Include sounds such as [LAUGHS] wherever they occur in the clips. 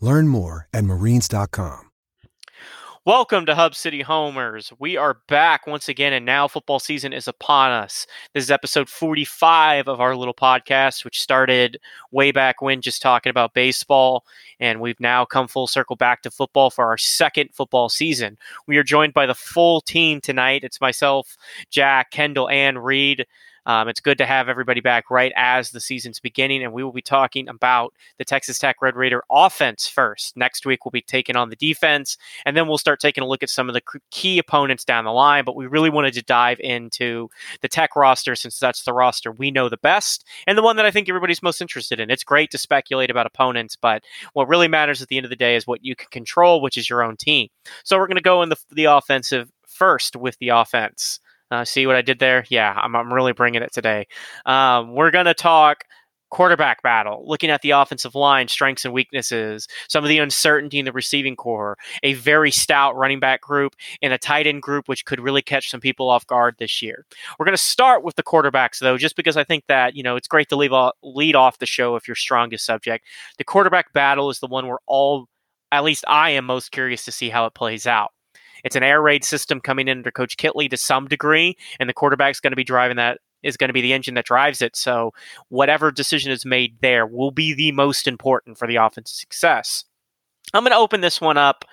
Learn more at marines.com. Welcome to Hub City Homers. We are back once again, and now football season is upon us. This is episode 45 of our little podcast, which started way back when just talking about baseball. And we've now come full circle back to football for our second football season. We are joined by the full team tonight. It's myself, Jack, Kendall, and Reed. Um, it's good to have everybody back right as the season's beginning, and we will be talking about the Texas Tech Red Raider offense first. Next week, we'll be taking on the defense, and then we'll start taking a look at some of the key opponents down the line. But we really wanted to dive into the Tech roster since that's the roster we know the best and the one that I think everybody's most interested in. It's great to speculate about opponents, but what really matters at the end of the day is what you can control, which is your own team. So we're going to go in the, the offensive first with the offense. Uh, see what I did there? Yeah, I'm, I'm really bringing it today. Um, we're going to talk quarterback battle, looking at the offensive line, strengths and weaknesses, some of the uncertainty in the receiving core, a very stout running back group, and a tight end group, which could really catch some people off guard this year. We're going to start with the quarterbacks, though, just because I think that, you know, it's great to leave off, lead off the show if you're strongest subject. The quarterback battle is the one we're all, at least I am most curious to see how it plays out. It's an air raid system coming in under Coach Kittley to some degree, and the quarterback's going to be driving that is going to be the engine that drives it. So whatever decision is made there will be the most important for the offense's success. I'm going to open this one up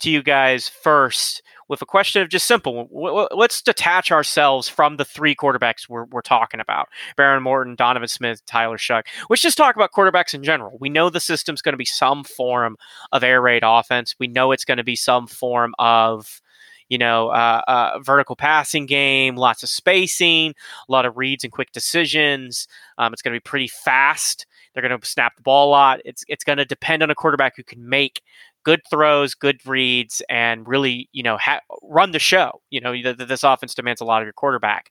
to you guys first with a question of just simple. Let's detach ourselves from the three quarterbacks we're, we're talking about Behren Morton, Donovan Smith, Tyler Shough. Let's just talk about quarterbacks in general. We know the system's going to be some form of air raid offense. We know it's going to be some form of you know, uh, uh, vertical passing game, lots of spacing, a lot of reads and quick decisions. Um, it's going to be pretty fast. They're going to snap the ball a lot. It's it's going to depend on a quarterback who can make good throws, good reads, and really, you know, ha- run the show. You know, this offense demands a lot of your quarterback.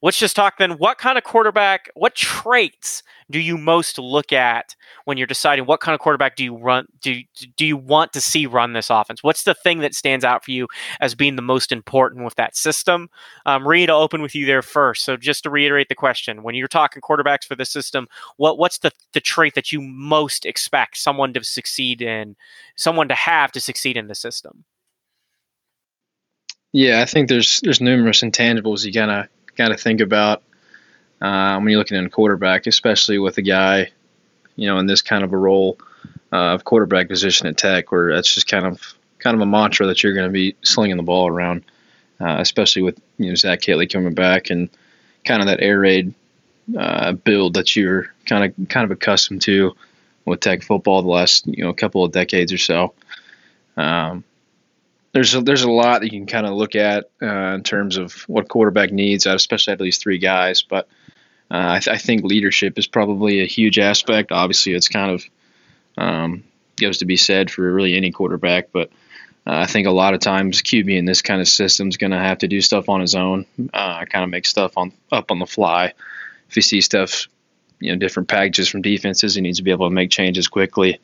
Let's just talk then. What kind of quarterback, what traits do you most look at when you're deciding what kind of quarterback do you run do do you want to see run this offense? What's the thing that stands out for you as being the most important with that system? Um, Reed, I'll open with you there first. So just to reiterate the question, when you're talking quarterbacks for the system, what what's the the trait that you most expect someone to succeed in, someone to have to succeed in the system? Yeah, I think there's there's numerous intangibles you gotta got to think about um, when you're looking at a quarterback, especially with a guy, you know, in this kind of a role uh, of quarterback position at Tech, where that's just kind of kind of a mantra that you're going to be slinging the ball around, uh, especially with you know Zach Kittley coming back and kind of that air raid uh, build that you're kind of kind of accustomed to with Tech football the last you know couple of decades or so. Um, there's a, there's a lot that you can kind of look at uh, in terms of what quarterback needs, especially out of these three guys. But uh, I, th- I, think leadership is probably a huge aspect. Obviously, it's kind of um, goes to be said for really any quarterback, but uh, I think a lot of times QB in this kind of system is going to have to do stuff on his own, uh, kind of make stuff on up on the fly. If he sees stuff, you know, different packages from defenses, he needs to be able to make changes quickly.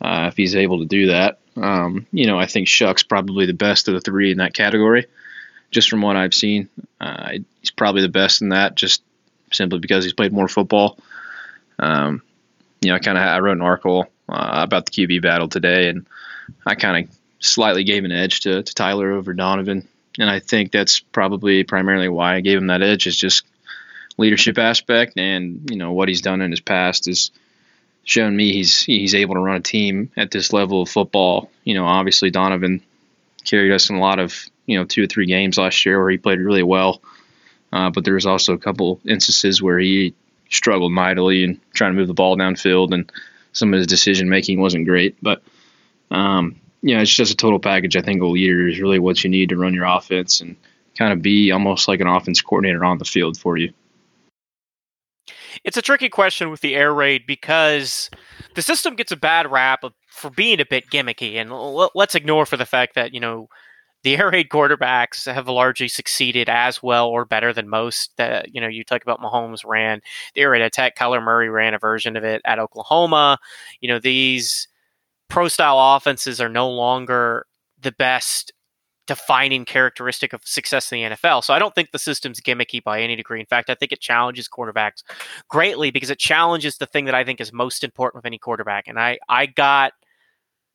Uh, if he's able to do that. Um, you know, I think Shough's probably the best of the three in that category, just from what I've seen. Uh, he's probably the best in that, just simply because he's played more football. Um, you know, I kind of I wrote an article uh, about the QB battle today, and I kind of slightly gave an edge to, to Tyler over Donovan, and I think that's probably primarily why I gave him that edge is just leadership aspect, and you know what he's done in his past is shown me he's he's able to run a team at this level of football. You know, obviously Donovan carried us in a lot of you know two or three games last year where he played really well, uh, but there was also a couple instances where he struggled mightily and trying to move the ball downfield, and some of his decision making wasn't great. But um, yeah, it's just a total package. I think a leader is really what you need to run your offense and kind of be almost like an offense coordinator on the field for you. It's a tricky question with the air raid because the system gets a bad rap for being a bit gimmicky, and let's ignore for the fact that you know the [LAUGHS] air raid quarterbacks have largely succeeded as well or better than most. That you know, you talk about Mahomes ran the air raid attack. Kyler Murray ran a version of it at Oklahoma. You know, these pro style offenses are no longer the best defining characteristic of success in the NFL. So I don't think the system's gimmicky by any degree. In fact, I think it challenges quarterbacks greatly because it challenges the thing that I think is most important with any quarterback. And I I got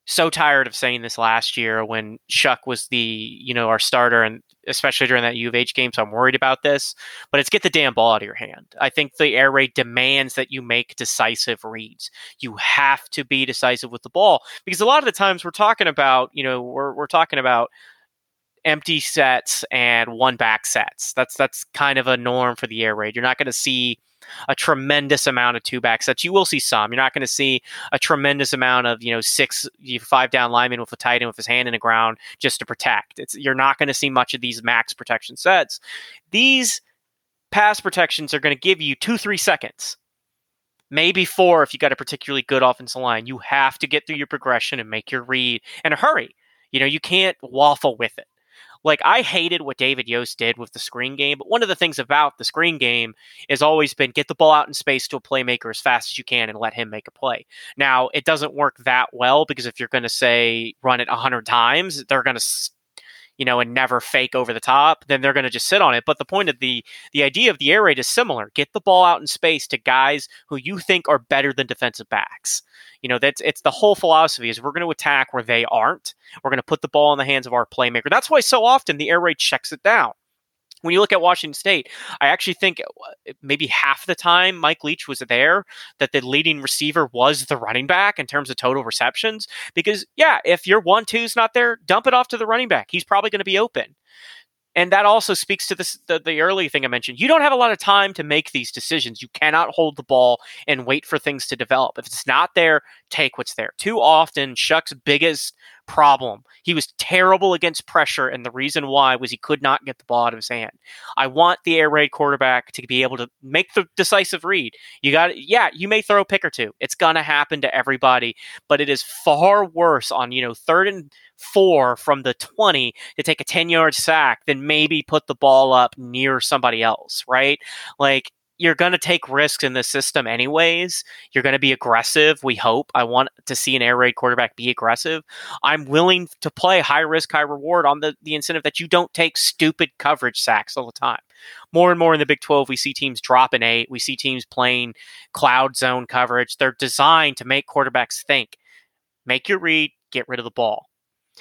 so tired of saying this last year when Shough was the, you know, our starter and especially during that U of H game. So I'm worried about this, but it's get the damn ball out of your hand. I think the air raid demands that you make decisive reads. You have to be decisive with the ball because a lot of the times we're talking about, you know, we're, we're talking about empty sets and one back sets. That's, that's kind of a norm for the air raid. You're not going to see a tremendous amount of two back sets. You will see some. You're not going to see a tremendous amount of you know six, five down linemen with a tight end with his hand in the ground just to protect. It's you're not going to see much of these max protection sets. These pass protections are going to give you two, three seconds. Maybe four if you got a particularly good offensive line. You have to get through your progression and make your read in a hurry. You know, you can't waffle with it. Like I hated what David Yost did with the screen game, but one of the things about the screen game has always been get the ball out in space to a playmaker as fast as you can and let him make a play. Now, it doesn't work that well because if you're going to say run it 100 times, they're going to you know, and never fake over the top, then they're going to just sit on it. But the point of the the idea of the air raid is similar. Get the ball out in space to guys who you think are better than defensive backs. You know, that's it's the whole philosophy is we're going to attack where they aren't. We're going to put the ball in the hands of our playmaker. That's why so often the air raid checks it down when you look at Washington State, I actually think uh, maybe half the time Mike Leach was there that the leading receiver was the running back in terms of total receptions. Because, yeah, if your one two's not there, dump it off to the running back. He's probably going to be open. And that also speaks to this, the, the early thing I mentioned. You don't have a lot of time to make these decisions. You cannot hold the ball and wait for things to develop. If it's not there, take what's there. Too often, Shough's biggest problem. He was terrible against pressure, and the reason why was he could not get the ball out of his hand. I want the air raid quarterback to be able to make the decisive read. You got, yeah, you may throw a pick or two. It's gonna happen to everybody, but it is far worse on you know third and four from the 20 to take a 10 yard sack than maybe put the ball up near somebody else, right? Like you're going to take risks in the system anyways. You're going to be aggressive. We hope. I want to see an air raid quarterback be aggressive. I'm willing to play high risk, high reward on the, the incentive that you don't take stupid coverage sacks all the time. More and more in the Big 12, we see teams drop an eight. We see teams playing cloud zone coverage. They're designed to make quarterbacks think. Make your read, get rid of the ball.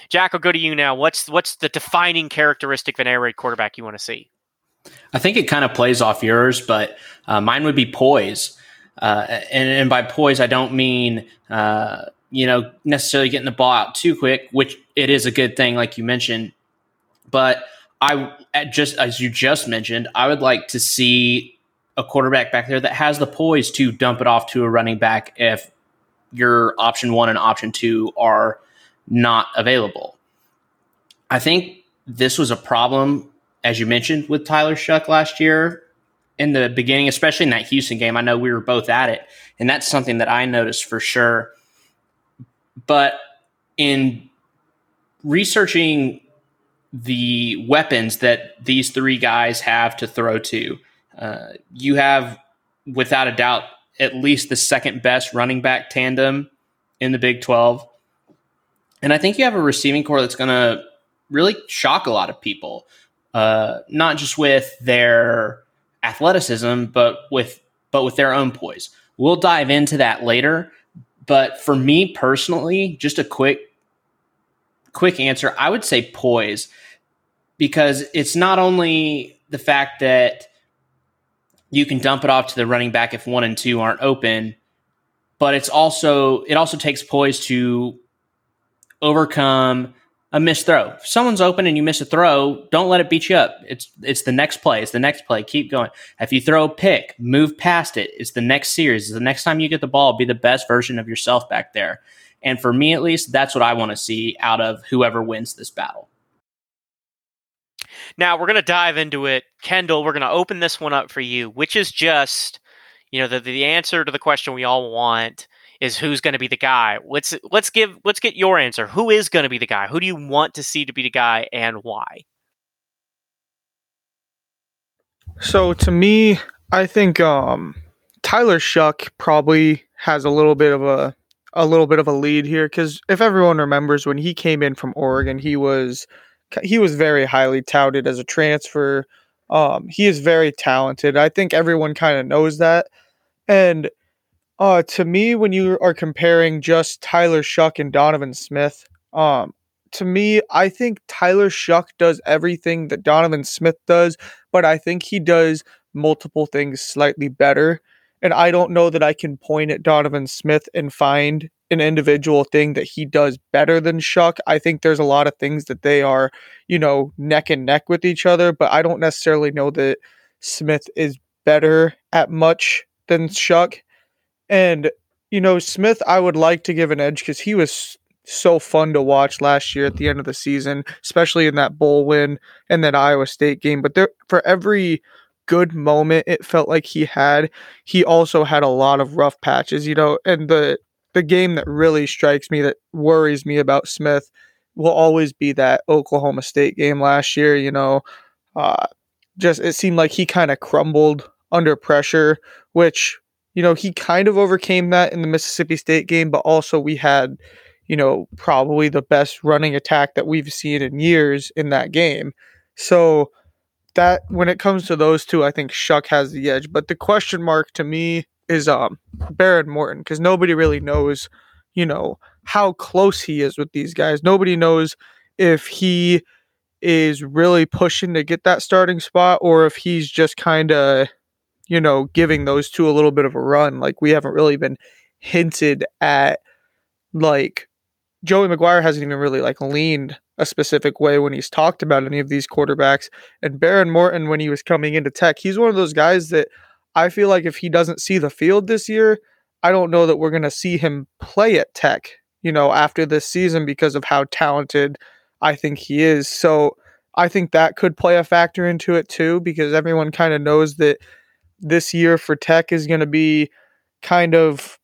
Jack, I'll go to you now. What's what's the defining characteristic of an air raid quarterback you want to see? I think it kind of plays off yours, but uh, mine would be poise. Uh, and, and, by poise, I don't mean, uh, you know, necessarily getting the ball out too quick, which it is a good thing, like you mentioned. But I just, as you just mentioned, I would like to see a quarterback back there that has the poise to dump it off to a running back if your option one and option two are not available. I think this was a problem as you mentioned, with Tyler Shough last year in the beginning, especially in that Houston game. I know we were both at it, and that's something that I noticed for sure. But in researching the weapons that these three guys have to throw to, uh, you have, without a doubt, at least the second best running back tandem in the Big 12. And I think you have a receiving core that's going to really shock a lot of people, uh, not just with their athleticism, but with but with their own poise. We'll dive into that later. But for me personally, just a quick quick answer, I would say poise because it's not only the fact that you can dump it off to the running back if one and two aren't open, but it's also it also takes poise to overcome a missed throw. If someone's open and you miss a throw, don't let it beat you up. It's it's the next play. It's the next play. Keep going. If you throw a pick, move past it. It's the next series. It's the next time you get the ball, be the best version of yourself back there. And for me at least, that's what I want to see out of whoever wins this battle. Now we're to dive into it. Kendall, we're to open this one up for you, which is just, you know, the, the answer to the question we all want is who's going to be the guy. Let's let's give let's get your answer. Who is going to be the guy? Who do you want to see to be the guy and why? So to me, I think um, Tyler Shough probably has a little bit of a a little bit of a lead here because if everyone remembers when he came in from Oregon, he was he was very highly touted as a transfer. Um, he is very talented. I think everyone kind of knows that. And uh, to me, when you are comparing just Tyler Shough and Donovan Smith, um, to me, I think Tyler Shough does everything that Donovan Smith does, but I think he does multiple things slightly better. And I don't know that I can point at Donovan Smith and find an individual thing that he does better than Shough. I think there's a lot of things that they are, you know, neck and neck with each other, but I don't necessarily know that Smith is better at much than Shough. And, you know, Smith, I would like to give an edge because he was so fun to watch last year at the end of the season, especially in that bowl win and that Iowa State game. But there, for every good moment it felt like he had, he also had a lot of rough patches, you know, and the the game that really strikes me that worries me about Smith will always be that Oklahoma State game last year. You know, uh, just it seemed like he kind of crumbled under pressure, which you know he kind of overcame that in the Mississippi State game, but also we had you know probably the best running attack that we've seen in years in that game. So that when it comes to those two, I think Shough has the edge. But the question mark to me is um Behren Morton because nobody really knows, you know, how close he is with these guys. Nobody knows if he is really pushing to get that starting spot or if he's just kind of, you know, giving those two a little bit of a run. Like we haven't really been hinted at like Joey McGuire hasn't even really like leaned a specific way when he's talked about any of these quarterbacks. And Behren Morton, when he was coming into tech, he's one of those guys that I feel like if he doesn't see the field this year, I don't know that we're going to see him play at Tech, you know, after this season because of how talented I think he is. So I think that could play a factor into it too because everyone kind of knows that this year for Tech is going to be kind of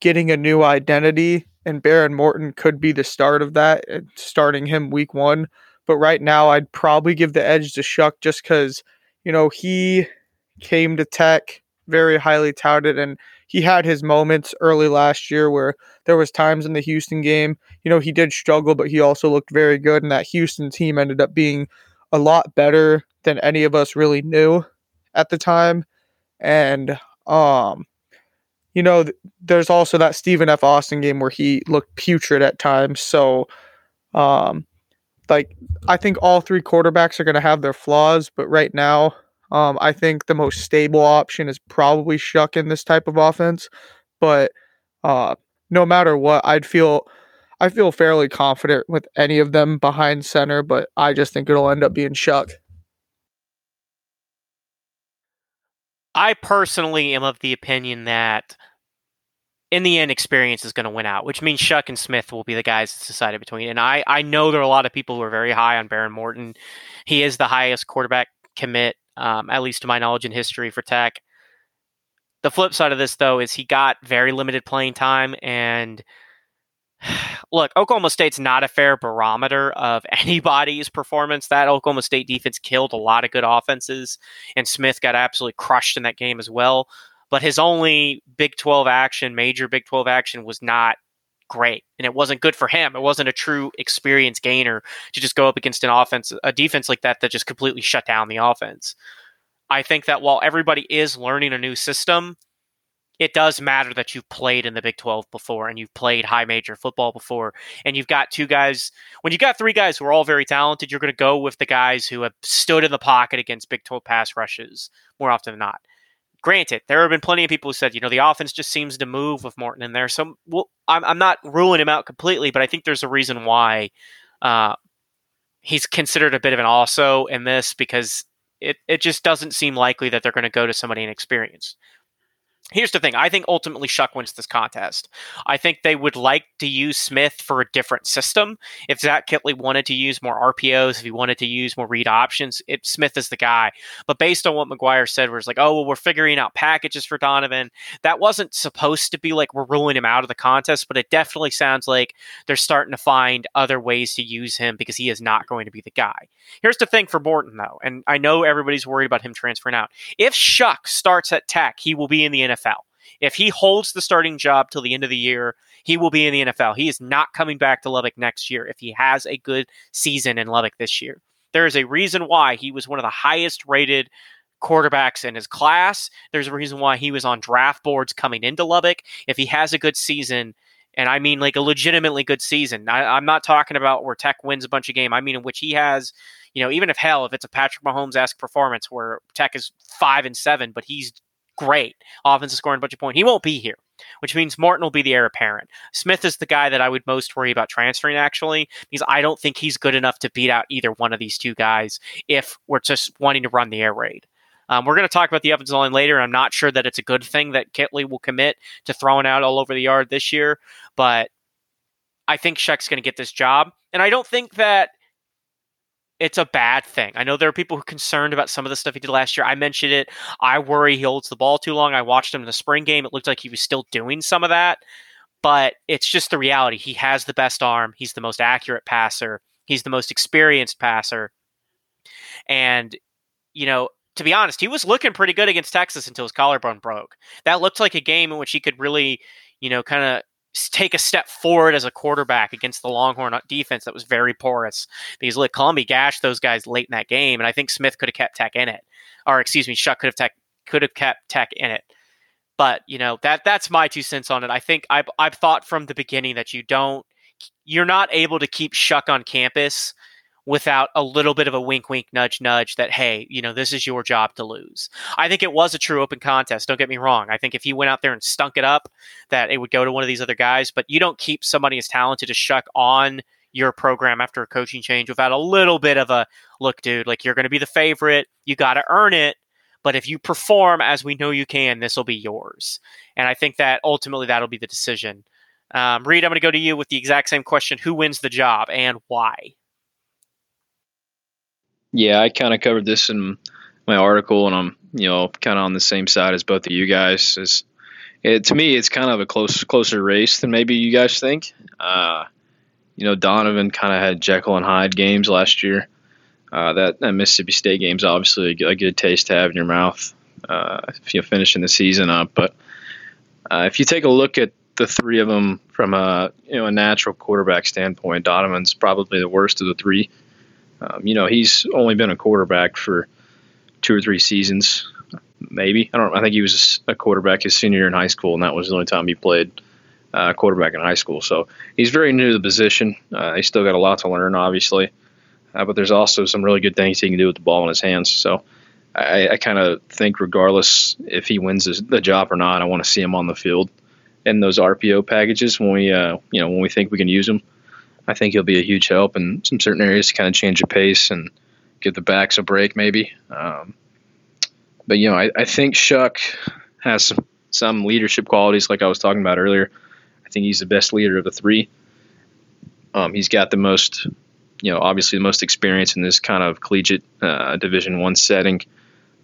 getting a new identity and Behren Morton could be the start of that, uh, starting him week one. But right now, I'd probably give the edge to Shough just because, you know, he came to Tech, very highly touted, and he had his moments early last year where there was times in the Houston game, you know, he did struggle, but he also looked very good, and that Houston team ended up being a lot better than any of us really knew at the time. And um you know, there's also that Stephen F. Austin game where he looked putrid at times. So, um, like I think all three quarterbacks are going to have their flaws, but right now, um, I think the most stable option is probably Shough in this type of offense, but uh, no matter what, I'd feel I feel fairly confident with any of them behind center, but I just think it'll end up being Shough. I personally am of the opinion that in the end, experience is going to win out, which means Shough and Smith will be the guys that's decided between. And I, I know there are a lot of people who are very high on Behren Morton. He is the highest quarterback commit um, at least to my knowledge in history for Tech. The flip side of this, though, is he got very limited playing time. And [SIGHS] look, Oklahoma State's not a fair barometer of [LAUGHS] anybody's performance. That Oklahoma State defense killed a lot of good offenses, and Smith got absolutely crushed in that game as well. But his only Big 12 action, major Big 12 action, was not great, and it wasn't good for him. It wasn't a true experience gainer to just go up against an offense, a defense like that that just completely shut down the offense. I think that while everybody is learning a new system, it does matter that you've played in the Big 12 before and you've played high major football before. And you've got two guys, when you've got three guys who are all very talented, you're going to go with the guys who have stood in the pocket against Big 12 pass rushes more often than not. Granted, there have been plenty of people who said, you know, the offense just seems to move with Morton in there. So well, I'm, I'm not ruling him out completely, but I think there's a reason why uh, he's considered a bit of an also in this because it, it just doesn't seem likely that they're going to go to somebody inexperienced. Here's the thing. I think ultimately Shough wins this contest. I think they would like to use Smith for a different system. If Zach Kittley wanted to use more RPOs, if he wanted to use more read options, it, Smith is the guy. But based on what McGuire said, where it's like, oh, well, we're figuring out packages for Donovan, that wasn't supposed to be like we're ruling him out of the contest, but it definitely sounds like they're starting to find other ways to use him because he is not going to be the guy. Here's the thing for Morton, though, and I know everybody's worried about him transferring out. If Shough starts at Tech, he will be in the NFL. NFL. If he holds the starting job till the end of the year, he will be in the NFL. He is not coming back to Lubbock next year if he has a good season in Lubbock this year. There is a reason why he was one of the highest rated quarterbacks in his class. There's a reason why he was on draft boards coming into Lubbock. If he has a good season, and I mean like a legitimately good season, I, am not talking about where Tech wins a bunch of game. I mean in which he has, you know, even if hell, if it's a Patrick Mahomes esque performance where Tech is five and seven, but he's great. Offense is scoring a bunch of points. He won't be here, which means Morton will be the heir apparent. Smith is the guy that I would most worry about transferring, actually, because I don't think he's good enough to beat out either one of these two guys if we're just wanting to run the air raid. Um, we're going to talk about the offensive line later. I'm not sure that it's a good thing that Kittley will commit to throwing out all over the yard this year, but I think Shough's going to get this job. And I don't think that it's a bad thing. I know there are people who are concerned about some of the stuff he did last year. I mentioned it. I worry he holds the ball too long. I watched him in the spring game. It looked like he was still doing some of that, but it's just the reality. He has the best arm. He's the most accurate passer. He's the most experienced passer. And, you know, to be honest, he was looking pretty good against Texas until his collarbone broke. That looked like a game in which he could really, you know, kind of take a step forward as a quarterback against the Longhorn uh, defense that was very porous because look, Columbia gashed those guys late in that game, and I think Smith could have kept Tech in it, or excuse me, Shough could have tech could have kept Tech in it. But you know that that's my two cents on it. I think I've I've thought from the beginning that you don't you're not able to keep Shough on campus without a little bit of a wink, wink, nudge, nudge that, hey, you know, this is your job to lose. I think it was a true open contest. Don't get me wrong. I think if he went out there and stunk it up, that it would go to one of these other guys. But you don't keep somebody as talented as Shough on your program after a coaching change without a little bit of a look, dude, like you're going to be the favorite. You got to earn it. But if you perform as we know you can, this will be yours. And I think that ultimately that'll be the decision. Um, Reed, I'm going to go to you with the exact same question Who wins the job and why? Yeah, I kind of covered this in my article, and I'm you know kind of on the same side as both of you guys. Is it, to me, it's kind of a close closer race than maybe you guys think. Uh, you know, Donovan kind of had Jekyll and Hyde games last year. Uh, that, that Mississippi State game's obviously a, a good taste to have in your mouth uh, if you're finishing the season up. But uh, if you take a look at the three of them from a you know a natural quarterback standpoint, Donovan's probably the worst of the three. Um, you know, he's only been a quarterback for two or three seasons, maybe. I don't. I think he was a quarterback his senior year in high school, and that was the only time he played uh, quarterback in high school. So he's very new to the position. Uh, he's still got a lot to learn, obviously, uh, but there's also some really good things he can do with the ball in his hands. So I, I kind of think, regardless if he wins the job or not, I want to see him on the field in those RPO packages when we, uh, you know, when we think we can use them. I think he'll be a huge help in some certain areas to kind of change the pace and give the backs a break, maybe. Um, but you know, I, I think Shough has some, some leadership qualities, like I was talking about earlier. I think he's the best leader of the three. Um, he's got the most, you know, obviously the most experience in this kind of collegiate uh, Division One setting.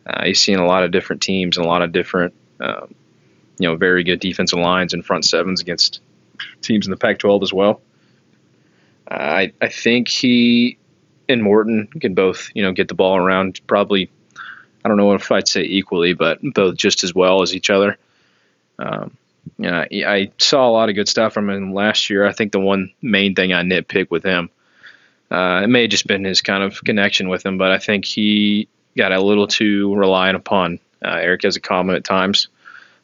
Uh, he's seen a lot of different teams and a lot of different, um, you know, very good defensive lines and front sevens against teams in the Pac-12 as well. I I think he and Morton can both you know get the ball around probably. I don't know if I'd say equally, but both just as well as each other. Um, I saw a lot of good stuff from him last year. I think the one main thing I nitpick with him, uh, it may have just been his kind of connection with him, but I think he got a little too reliant upon uh, Erik Ezukanma at times.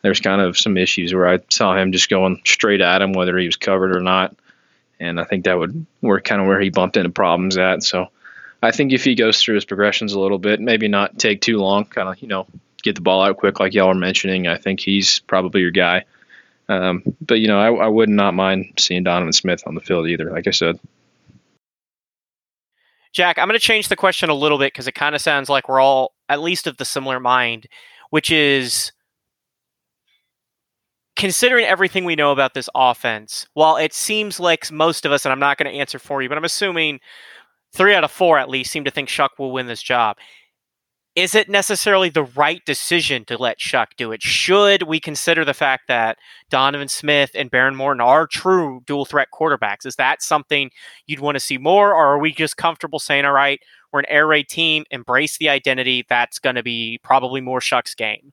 There's kind of some issues where I saw him just going straight at him, whether he was covered or not, and I think that would work kind of where he bumped into problems at. So I think if he goes through his progressions a little bit, maybe not take too long, kind of you know get the ball out quick like y'all are mentioning, I think he's probably your guy. Um, but you know, I, I would not mind seeing Donovan Smith on the field either. Like I said. Jack, I'm going to change the question a little bit because it kind of sounds like we're all at least of the similar mind, which is considering everything we know about this offense, while it seems like most of us, and I'm not going to answer for you, but I'm assuming three out of four at least seem to think Shough will win this job is it necessarily the right decision to let Shough do it? Should we consider the fact that Donovan Smith and Behren Morton are true dual threat quarterbacks? Is that something you'd want to see more, or are we just comfortable saying, all right, we're an air raid team, embrace the identity? That's going to be probably more Shough's game.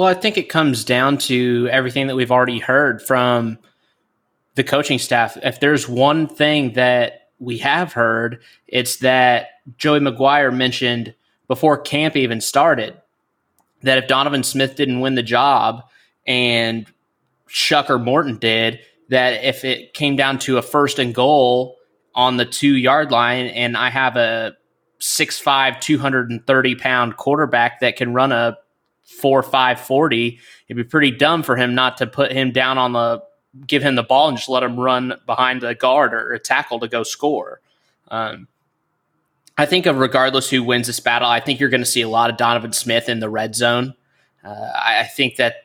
Well, I think it comes down to everything that we've already heard from the coaching staff. If there's one thing that we have heard, it's that Joey McGuire mentioned before camp even started that if Donovan Smith didn't win the job and Shough or Morton did, that if it came down to a first and goal on the two yard line and I have a 6'5, 230 pound quarterback that can run a 4 5 40, it'd be pretty dumb for him not to put him down on the give him the ball and just let him run behind a guard or a tackle to go score. Um, I think of regardless who wins this battle, I think you're going to see a lot of Donovan Smith in the red zone. Uh, I think that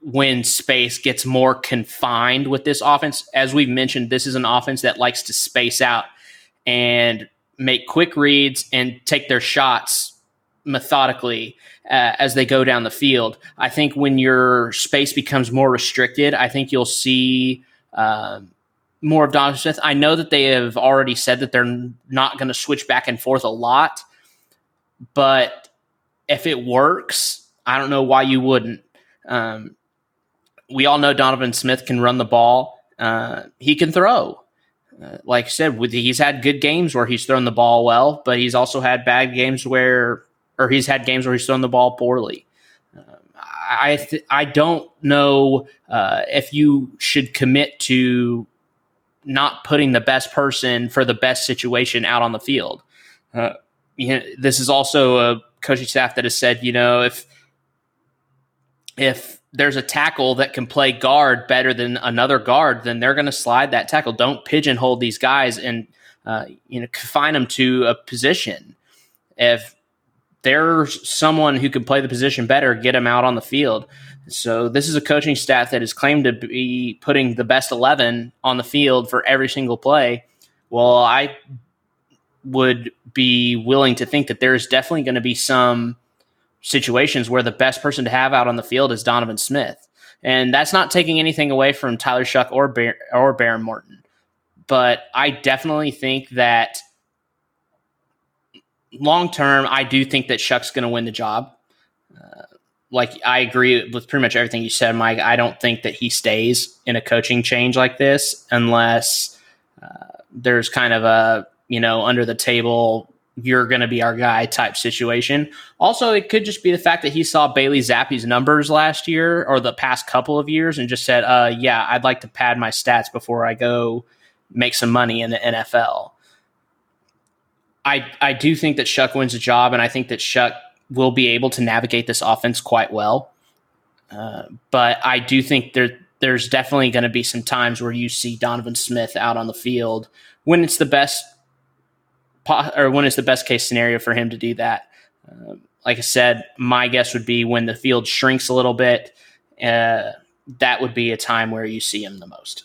when space gets more confined with this offense, as we've mentioned, this is an offense that likes to space out and make quick reads and take their shots methodically uh, as they go down the field. I think when your space becomes more restricted, I think you'll see uh, more of Donovan Smith. I know that they have already said that they're not going to switch back and forth a lot, but if it works, I don't know why you wouldn't. Um, we all know Donovan Smith can run the ball. Uh, he can throw. Uh, like I said, with, he's had good games where he's thrown the ball well, but he's also had bad games where or he's had games where he's thrown the ball poorly. Um, I th- I don't know uh, if you should commit to not putting the best person for the best situation out on the field. Uh, you know, this is also a coaching staff that has said, you know, if if there's a tackle that can play guard better than another guard, then they're going to slide that tackle. Don't pigeonhole these guys and uh, you know confine them to a position. If there's someone who can play the position better, get him out on the field. So this is a coaching staff that is claimed to be putting the best 11 on the field for every single play. Well, I would be willing to think that there's definitely going to be some situations where the best person to have out on the field is Donovan Smith. And that's not taking anything away from Tyler Shough or Bear, or Behren Morton. But I definitely think that – long term, I do think that Shough's going to win the job. Uh, like I agree with pretty much everything you said, Mike. I don't think that he stays in a coaching change like this unless uh, there's kind of a you know under the table you're going to be our guy type situation. Also, it could just be the fact that he saw Bailey Zappe's numbers last year or the past couple of years and just said, uh, "Yeah, I'd like to pad my stats before I go make some money in the NFL." I I do think that Shough wins the job, and I think that Shough will be able to navigate this offense quite well. Uh, but I do think there there's definitely going to be some times where you see Donovan Smith out on the field when it's the best or when it's the best case scenario for him to do that. Uh, like I said, my guess would be when the field shrinks a little bit. Uh, that would be a time where you see him the most.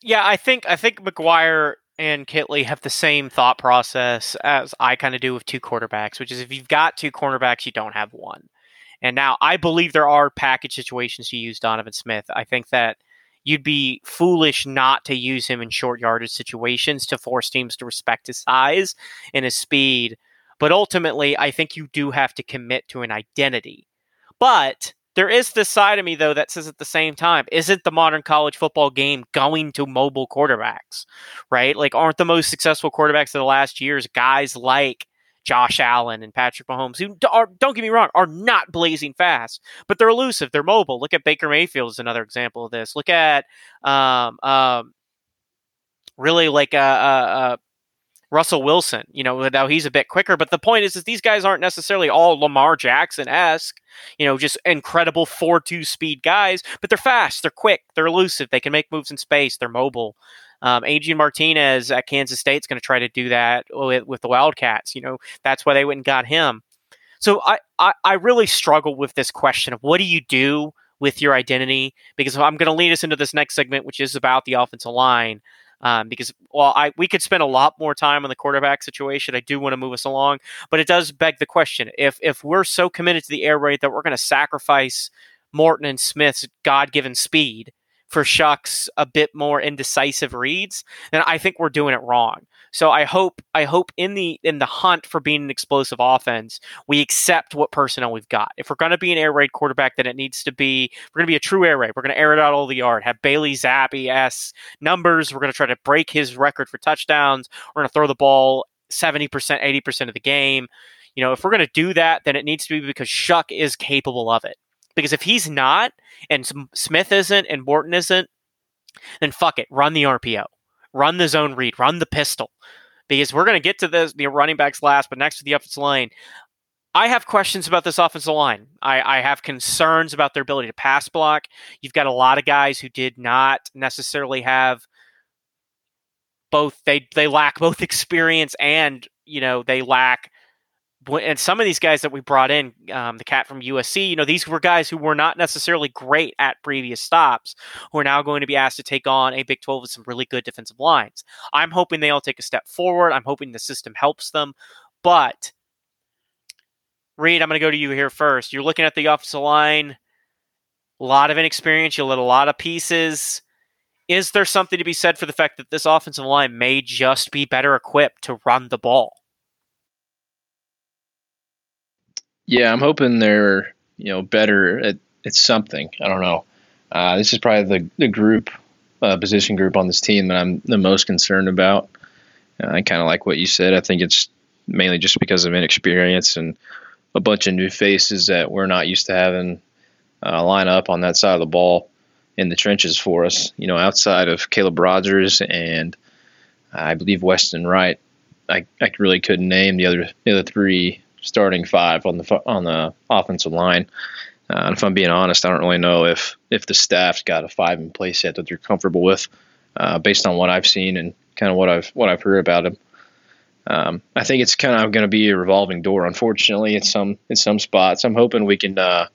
Yeah, I think I think McGuire and Kittley have the same thought process as I kind of do with two quarterbacks, which is if you've got two cornerbacks, you don't have one. And now I believe there are package situations to use Donovan Smith. I think that you'd be foolish not to use him in short yardage situations to force teams to respect his size and his speed. But ultimately, I think you do have to commit to an identity. But there is this side of me though that says at the same time, isn't the modern college football game going to mobile quarterbacks? Right? Like aren't the most successful quarterbacks of the last years guys like Josh Allen and Patrick Mahomes, who are, don't get me wrong, are not blazing fast, but they're elusive. They're mobile. Look at Baker Mayfield is another example of this. Look at um, um, really like a, uh, uh, Russell Wilson. You know, now he's a bit quicker, but the point is, is these guys aren't necessarily all Lamar Jackson esque. You know, just incredible four two speed guys, but they're fast, they're quick, they're elusive, they can make moves in space, they're mobile. Um, Adrian Martinez at Kansas State is going to try to do that with, with the Wildcats. You know, that's why they went and got him. So I, I, I really struggle with this question of what do you do with your identity? Because I'm going to lead us into this next segment, which is about the offensive line. Um, because well, I we could spend a lot more time on the quarterback situation. I do want to move us along, but it does beg the question: if if we're so committed to the air raid that we're going to sacrifice Morton and Smith's God given speed for Shough's a bit more indecisive reads, then I think we're doing it wrong. So I hope I hope in the in the hunt for being an explosive offense, we accept what personnel we've got. If we're going to be an air raid quarterback, then it needs to be we're going to be a true air raid. We're going to air it out all the yard. Have Bailey Zappe s numbers. We're going to try to break his record for touchdowns. We're going to throw the ball seventy percent, eighty percent of the game. You know, if we're going to do that, then it needs to be because Shough is capable of it. Because if he's not, and Smith isn't, and Morton isn't, then fuck it, run the RPO run the zone read, run the pistol. Because we're going to get to the, the running backs last, but next to the offensive line, I have questions about this offensive line. I, I, have concerns about their ability to pass block. You've got a lot of guys who did not necessarily have both they they lack both [LAUGHS] experience and you know they lack and some of these guys that we brought in, um, the cat from USC, you know, these were guys who were not necessarily great at previous stops, who are now going to be asked to take on a Big 12 with some really good defensive lines. I'm hoping they all take a step forward. I'm hoping the system helps them. But, Reed, I'm going to go to you here first. You're looking at the offensive line, a lot of inexperience, you let a lot of pieces. Is there something to be said for the fact that this offensive line may just be better equipped to run the ball? Yeah, I'm hoping they're you know better at, at something. I don't know. Uh, this is probably the the group uh, position group on this team that I'm the most concerned about. Uh, I kind of like what you said. I think it's mainly just because of inexperience and a bunch of new faces that we're not used to having uh, line up on that side of the ball in the trenches for us. You know, outside of Caleb Rogers and I believe Weston Wright, I, I really couldn't name the other the other three starting five on the on the offensive line. Uh, and if I'm being honest, I don't really know if if the staff's got a five in place yet that they're comfortable with, uh, based on what I've seen and kind of what I've what I've heard about them. Um, I think it's kind of going to be a revolving door. Unfortunately, in some in some spots, I'm hoping we can uh,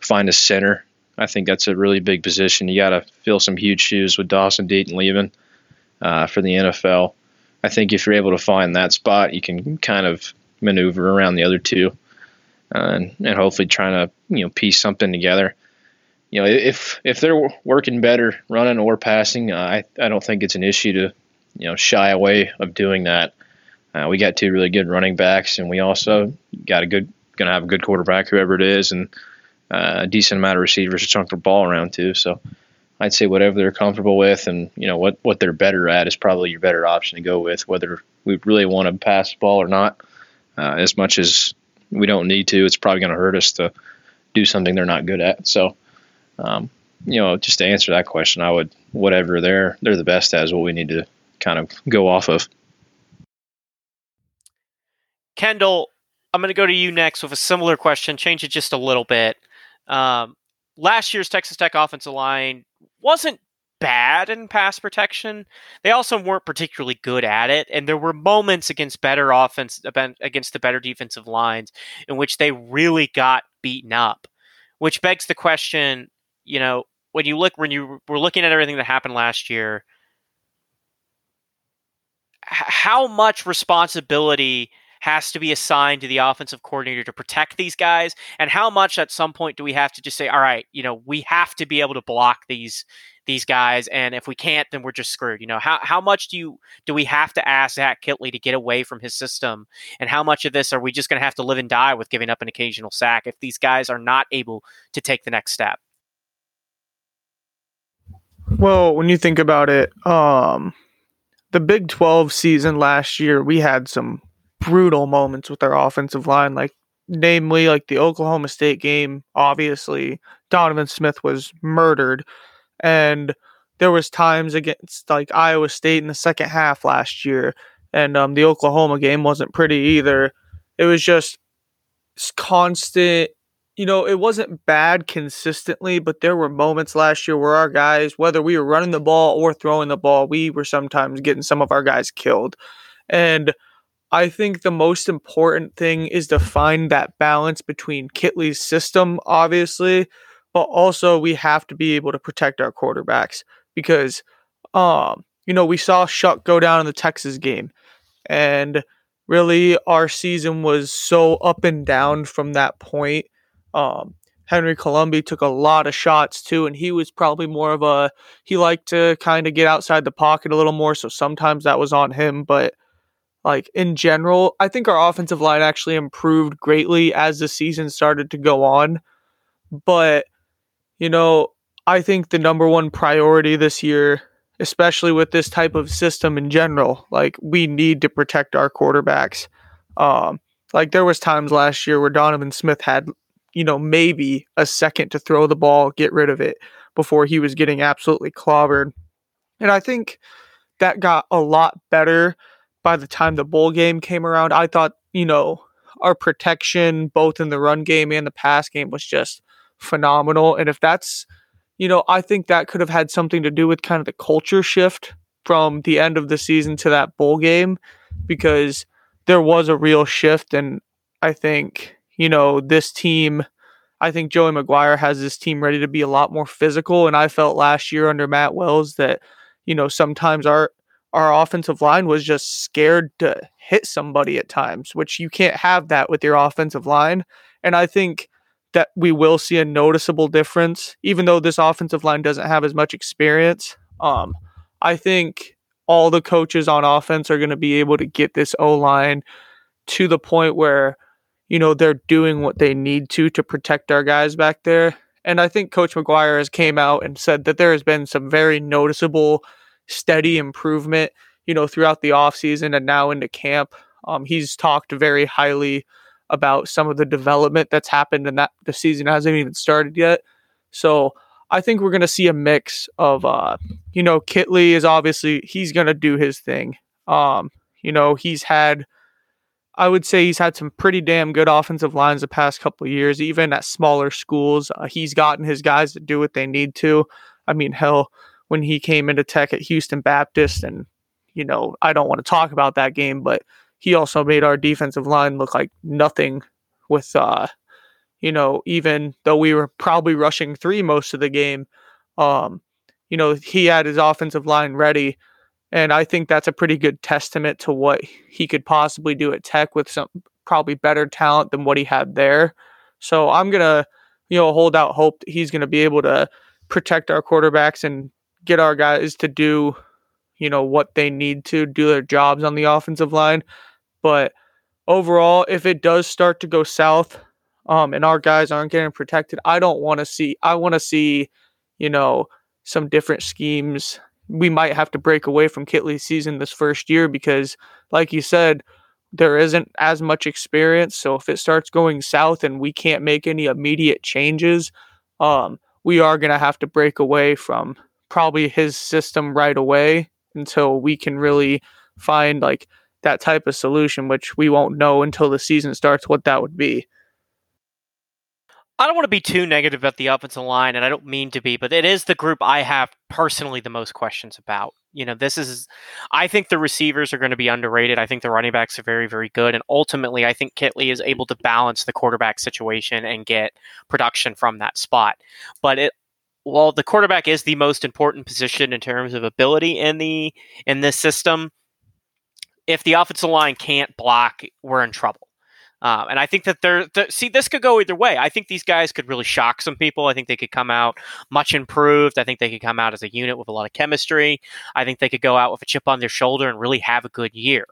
find a center. I think that's a really big position. You got to fill some huge shoes with Dawson Deaton leaving uh, for the NFL. I think if you're able to find that spot, you can kind of maneuver around the other two, uh, and, and hopefully trying to you know piece something together. You know, if if they're working better running or passing, uh, I I don't think it's an issue to you know shy away of doing that. Uh, we got two really good running backs, and we also got a good going to have a good quarterback, whoever it is, and uh, a decent amount of receivers to chunk the ball around too. So I'd say whatever they're comfortable with, and you know what what they're better at is probably your better option to go with, whether we really want to pass the ball or not. Uh, as much as we don't need to, it's probably going to hurt us to do something they're not good at. So, um, you know, just to answer that question, I would whatever they're they're the best at is what we need to kind of go off of. Kendall, I'm going to go to you next with a similar question. Change it just a little bit. Um, last year's Texas Tech offensive line wasn't bad in pass protection. They also weren't particularly good at it, and there were moments against better offense against the better defensive lines in which they really got beaten up. Which begs the question, you know, when you look when you were looking at everything that happened last year, how much responsibility has to be assigned to the offensive coordinator to protect these guys? And how much at some point do we have to just say all right you know we have to be able to block these these guys and if we can't then we're just screwed. You know how, how much do you do we have to ask zach kittley to get away from his system? And how much of this are we just going to have to live and die with giving up an occasional sack if these guys are not able to take the next step? Well when you think about it um the big 12 season last year we had some brutal moments with our offensive line like namely like the oklahoma state game obviously donovan smith was murdered and there was times against like Iowa State in the second half last year, and um, the Oklahoma game wasn't pretty either. It was just constant. You know, it wasn't bad consistently, but there were moments last year where our guys, whether we were running the ball or throwing the ball, we were sometimes getting some of our guys killed. And I think the most important thing is to find that balance between Kittley's system, obviously, but also we have to be able to protect our quarterbacks because um you know we saw Shough go down in the Texas game and really our season was so up and down from that point um Henry Colombi took a lot of shots too, and he was probably more of a he liked to kind of get outside the pocket a little more, so sometimes that was on him. But like in general, I think our offensive line actually improved greatly as the season started to go on. But you know, I think the number one priority this year, especially with this type of system in general, like we need to protect our quarterbacks. Um, like there was times last year where Donovan Smith had, you know, maybe a second to throw the ball, get rid of it before he was getting absolutely clobbered. And I think that got a lot better by the time the bowl game came around. I thought, you know, our protection both in the run game and the pass game was just phenomenal. And if that's, you know, I think that could have had something to do with kind of the culture shift from the end of the season to that bowl game because there was a real shift. And I think, you know, this team, I think Joey McGuire has this team ready to be a lot more physical. And I felt last year under Matt Wells that, you know, sometimes our, our offensive line was just scared to hit somebody at times, which you can't have that with your offensive line. And I think that we will see a noticeable difference, even though this offensive line doesn't have as much experience. Um, I think all the coaches on offense are going to be able to get this O line to the point where, you know, they're doing what they need to to protect our guys back there. And I think Coach McGuire has came out and said that there has been some very noticeable, steady improvement, you know, throughout the offseason and now into camp. Um, he's talked very highly about some of the development that's happened and that the season hasn't even started yet. So I think we're going to see a mix of, uh, you know, Kittley is obviously he's going to do his thing. Um, you know, he's had, I would say he's had some pretty damn good offensive lines the past couple years, even at smaller schools. Uh, he's gotten his guys to do what they need to. I mean, hell, when he came into Tech at Houston Baptist, and you know, I don't want to talk about that game, but he also made our defensive line look like nothing with uh you know even though we were probably rushing three most of the game um you know he had his offensive line ready and i think that's a pretty good testament to what he could possibly do at tech with some probably better talent than what he had there. So i'm gonna you know hold out hope that he's gonna be able to protect our quarterbacks and get our guys to do you know what they need to do their jobs on the offensive line but overall, if it does start to go south, um, and our guys aren't getting protected, I don't want to see. I want to see, you know, some different schemes. We might have to break away from Kittley's season this first year because, like you said, there isn't as much experience. So if it starts going south and we can't make any immediate changes, um, we are going to have to break away from probably his system right away until we can really find like that type of solution, which we won't know until the season starts what that would be. I don't want to be too negative about the offensive line, and I don't mean to be, but it is the group I have personally the most questions about. You know, this is, I think the receivers are going to be underrated. I think the running backs are very, very good. And ultimately, I think Kittley is able to balance the quarterback situation and get production from that spot. But it, while the quarterback is the most important position in terms of ability in the in this system, if the offensive line can't block, we're in trouble. Um, and I think that they're, the, see, this could go either way. I think these guys could really shock some people. I think they could come out much improved. I think they could come out as a unit with a lot of chemistry. I think they could go out with a chip on their shoulder and really have a good year.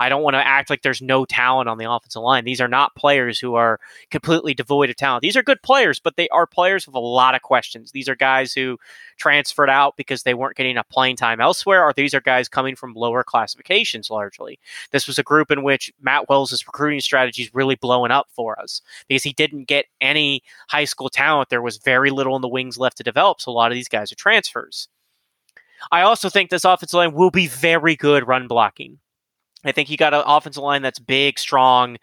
I don't want to act like there's no talent on the offensive line. These are not players who are completely devoid of talent. These are good players, but they are players with a lot of questions. These are guys who transferred out because they weren't getting enough playing time elsewhere, or these are guys coming from lower classifications largely. This was a group in which Matt Wells' recruiting strategy is really blowing up for us because he didn't get any high school talent. There was very little in the wings left to develop, so a lot of these guys are transfers. I also think this offensive line will be very good run blocking. I think you got an offensive line that's big, strong,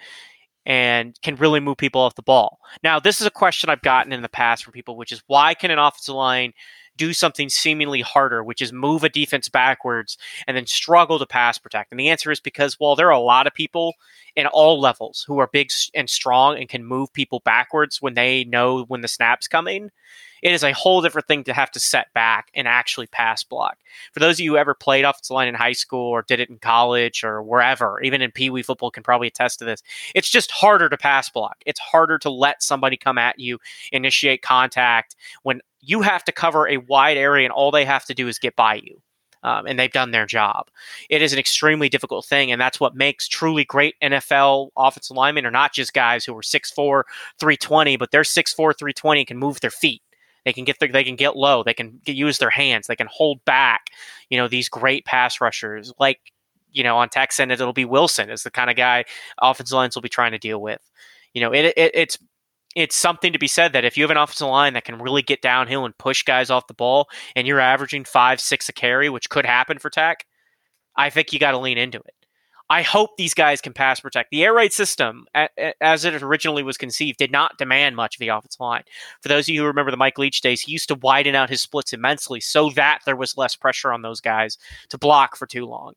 and can really move people off the ball. Now, this is a question I've gotten in the past from people, which is why can an offensive line do something seemingly harder, which is move a defense backwards and then struggle to pass protect? And the answer is because while there are a lot of people in all levels who are big and strong and can move people backwards when they know when the snap's coming, it is a whole different thing to have to set back and actually pass block. For those of you who ever played offensive line in high school or did it in college or wherever, even in Pee Wee football, can probably attest to this. It's just harder to pass block. It's harder to let somebody come at you, initiate contact when you have to cover a wide area and all they have to do is get by you. Um, and they've done their job. It is an extremely difficult thing, and that's what makes truly great NFL offensive linemen are not just guys who are 6'4, 320, but they're 6'4, 320 and can move their feet. They can get they can get low. They can get, use their hands. They can hold back. You know these great pass rushers like you know on Texan it'll be Wilson is the kind of guy offensive lines will be trying to deal with. You know it, it it's it's something to be said that if you have an offensive line that can really get downhill and push guys off the ball, and you're averaging five six a carry, which could happen for Tech, I think you got to lean into it. I hope these guys can pass protect. The air raid system, as it originally was conceived, did not demand much of the offensive line. For those of you who remember the Mike Leach days, he used to widen out his splits immensely so that there was less pressure on those guys to block for too long.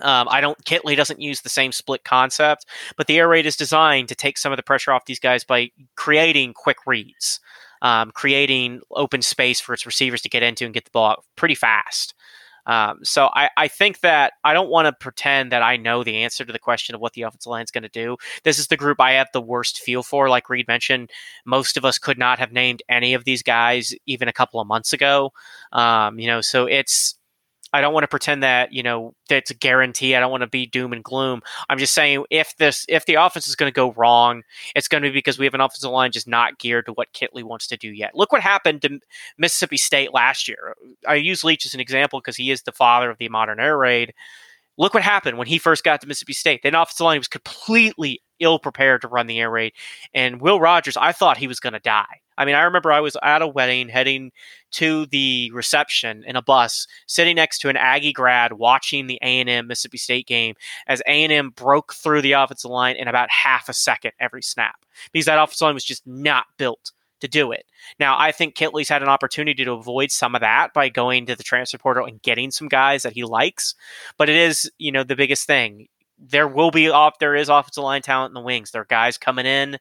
Um, I don't. Kittley doesn't use the same split concept, but the air raid is designed to take some of the pressure off these guys by creating quick reads, um, creating open space for its receivers to get into and get the ball pretty fast. Um, so I, I think that I don't want to pretend that I know the answer to the question of what the offensive line is going to do. This is the group I have the worst feel for. Like Reed mentioned, most of us could not have named any of these guys even a couple of months ago. Um, you know, so it's I don't want to pretend that you know that's a guarantee. I don't want to be doom and gloom. I'm just saying if this if the offense is going to go wrong, it's going to be because we have an offensive line just not geared to what Kittley wants to do yet. Look what happened to Mississippi State last year. I use Leach as an example because he is the father of the modern air raid. Look what happened when he first got to Mississippi State. The offensive line was completely ill prepared to run the air raid, and Will Rogers, I thought he was going to die. I mean, I remember I was at a wedding heading to the reception in a bus, sitting next to an Aggie grad watching the A&M Mississippi State game as A&M broke through the offensive line in about half a second every snap because that offensive line was just not built to do it. Now, I think Kittley's had an opportunity to avoid some of that by going to the transfer portal and getting some guys that he likes, but it is, you know, the biggest thing there will be off there is offensive line talent in the wings. There are guys coming in.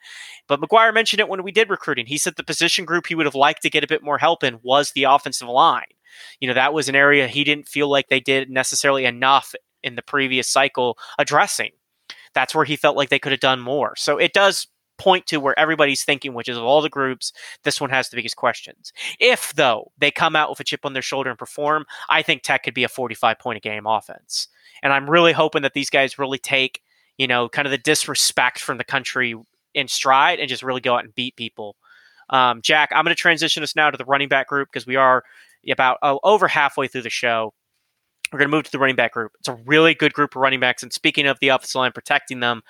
But McGuire mentioned it when we did recruiting. He said the position group he would have liked to get a bit more help in was the offensive line. You know, that was an area he didn't feel like they did necessarily enough in the previous cycle addressing. That's where he felt like they could have done more. So it does point to where everybody's thinking, which is of all the groups, this one has the biggest questions. If, though, they come out with a chip on their shoulder and perform, I think Tech could be a 45 point a game offense. And I'm really hoping that these guys really take, you know, kind of the disrespect from the country in stride and just really go out and beat people. Um, Jack, I'm going to transition us now to the running back group because we are about oh, over halfway through the show. We're going to move to the running back group. It's a really good group of running backs. And speaking of the offensive line protecting them,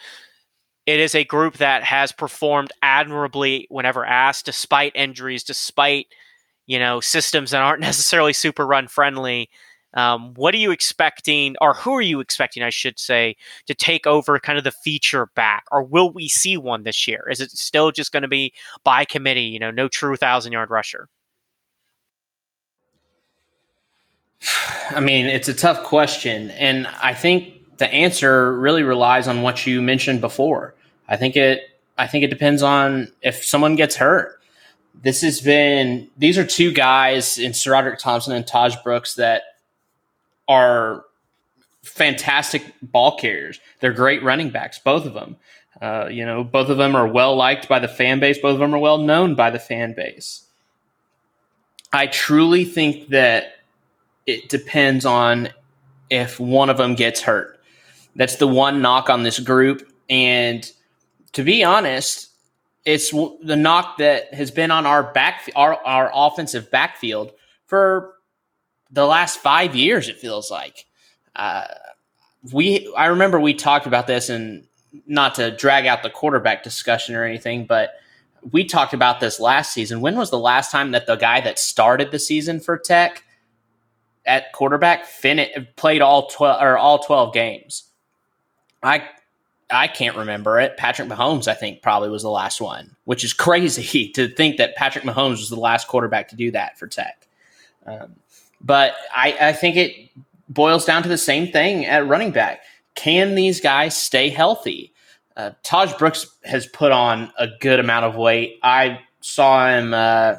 it is a group that has performed admirably whenever asked, despite injuries, despite you know systems that aren't [LAUGHS] necessarily super run friendly. Um, what are you expecting, or who are you expecting, I should say, to take over kind of the feature back, or will we see one this year? Is it still just going to be by committee? You know, no true thousand yard rusher. [SIGHS] I mean, it's a tough question, and I think the answer really relies on what you mentioned before. I think it I think it depends on if someone gets hurt. This has been these are two guys in SaRodorick Thompson and Tahj Brooks that are fantastic ball carriers. They're great running backs, both of them. Uh, you know, both of them are well liked by the fan base. Both of them are well known by the fan base. I truly think that it depends on if one of them gets hurt. That's the one knock on this group. And to be honest, it's the knock that has been on our back, our, our offensive backfield for the last five years. It feels like uh, we. I remember we talked about this, and not to drag out the quarterback discussion or anything, but we talked about this last season. When was the last time that the guy that started the season for Tech at quarterback fin- played all twelve or all twelve games? I I can't remember it. Patrick Mahomes, I think, probably was the last one, which is [LAUGHS] crazy to think that Patrick Mahomes was the last quarterback to do that for Tech. Um, but I, I think it boils down to the same thing at running back. Can these guys stay healthy? Uh, Tahj Brooks has put on a good amount of weight. I saw him uh,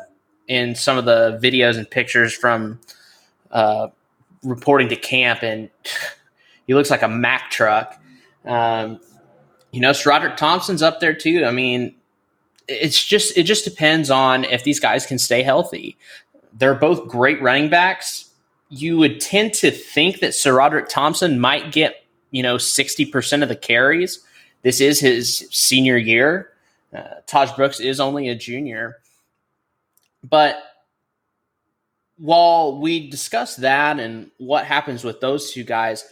in some of the videos and pictures from uh, reporting to camp, and [SIGHS] he looks like a Mack truck. Um, you know, SaRodorick Thompson's up there too. I mean, it's just it just depends on if these guys can stay healthy. They're both great running backs. You would tend to think that SaRodorick Thompson might get, you know, 60% of the carries. This is his senior year. Uh, Tahj Brooks is only a junior. But while we discuss that and what happens with those two guys,